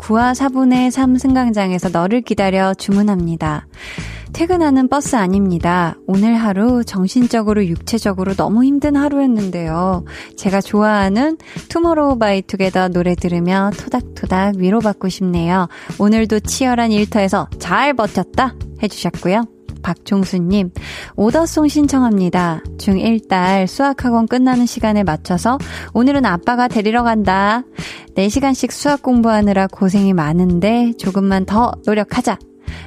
9와 4분의 3 승강장에서 너를 기다려 주문합니다. 퇴근하는 버스 아닙니다. 오늘 하루 정신적으로 육체적으로 너무 힘든 하루였는데요. 제가 좋아하는 투모로우 바이 투게더 노래 들으며 토닥토닥 위로받고 싶네요. 오늘도 치열한 일터에서 잘 버텼다 해주셨고요. 박종수님, 오더송 신청합니다. 중1딸 수학학원 끝나는 시간에 맞춰서 오늘은 아빠가 데리러 간다. 4시간씩 수학 공부하느라 고생이 많은데 조금만 더 노력하자.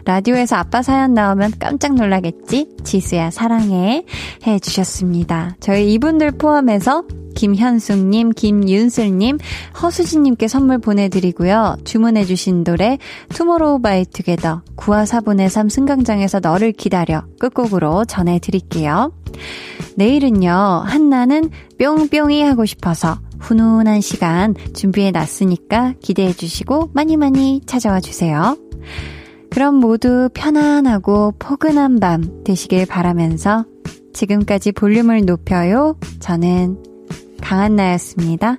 라디오에서 아빠 사연 나오면 깜짝 놀라겠지? 지수야, 사랑해. 해 주셨습니다. 저희 이분들 포함해서 김현숙님, 김윤슬님, 허수진님께 선물 보내드리고요. 주문해주신 노래, 투모로우 바이 투게더, 9와 4분의 3 승강장에서 너를 기다려, 끝곡으로 전해드릴게요. 내일은요, 한나는 뿅뿅이 하고 싶어서 훈훈한 시간 준비해 놨으니까 기대해 주시고 많이 많이 찾아와 주세요. 그럼 모두 편안하고 포근한 밤 되시길 바라면서 지금까지 볼륨을 높여요. 저는 강한나였습니다.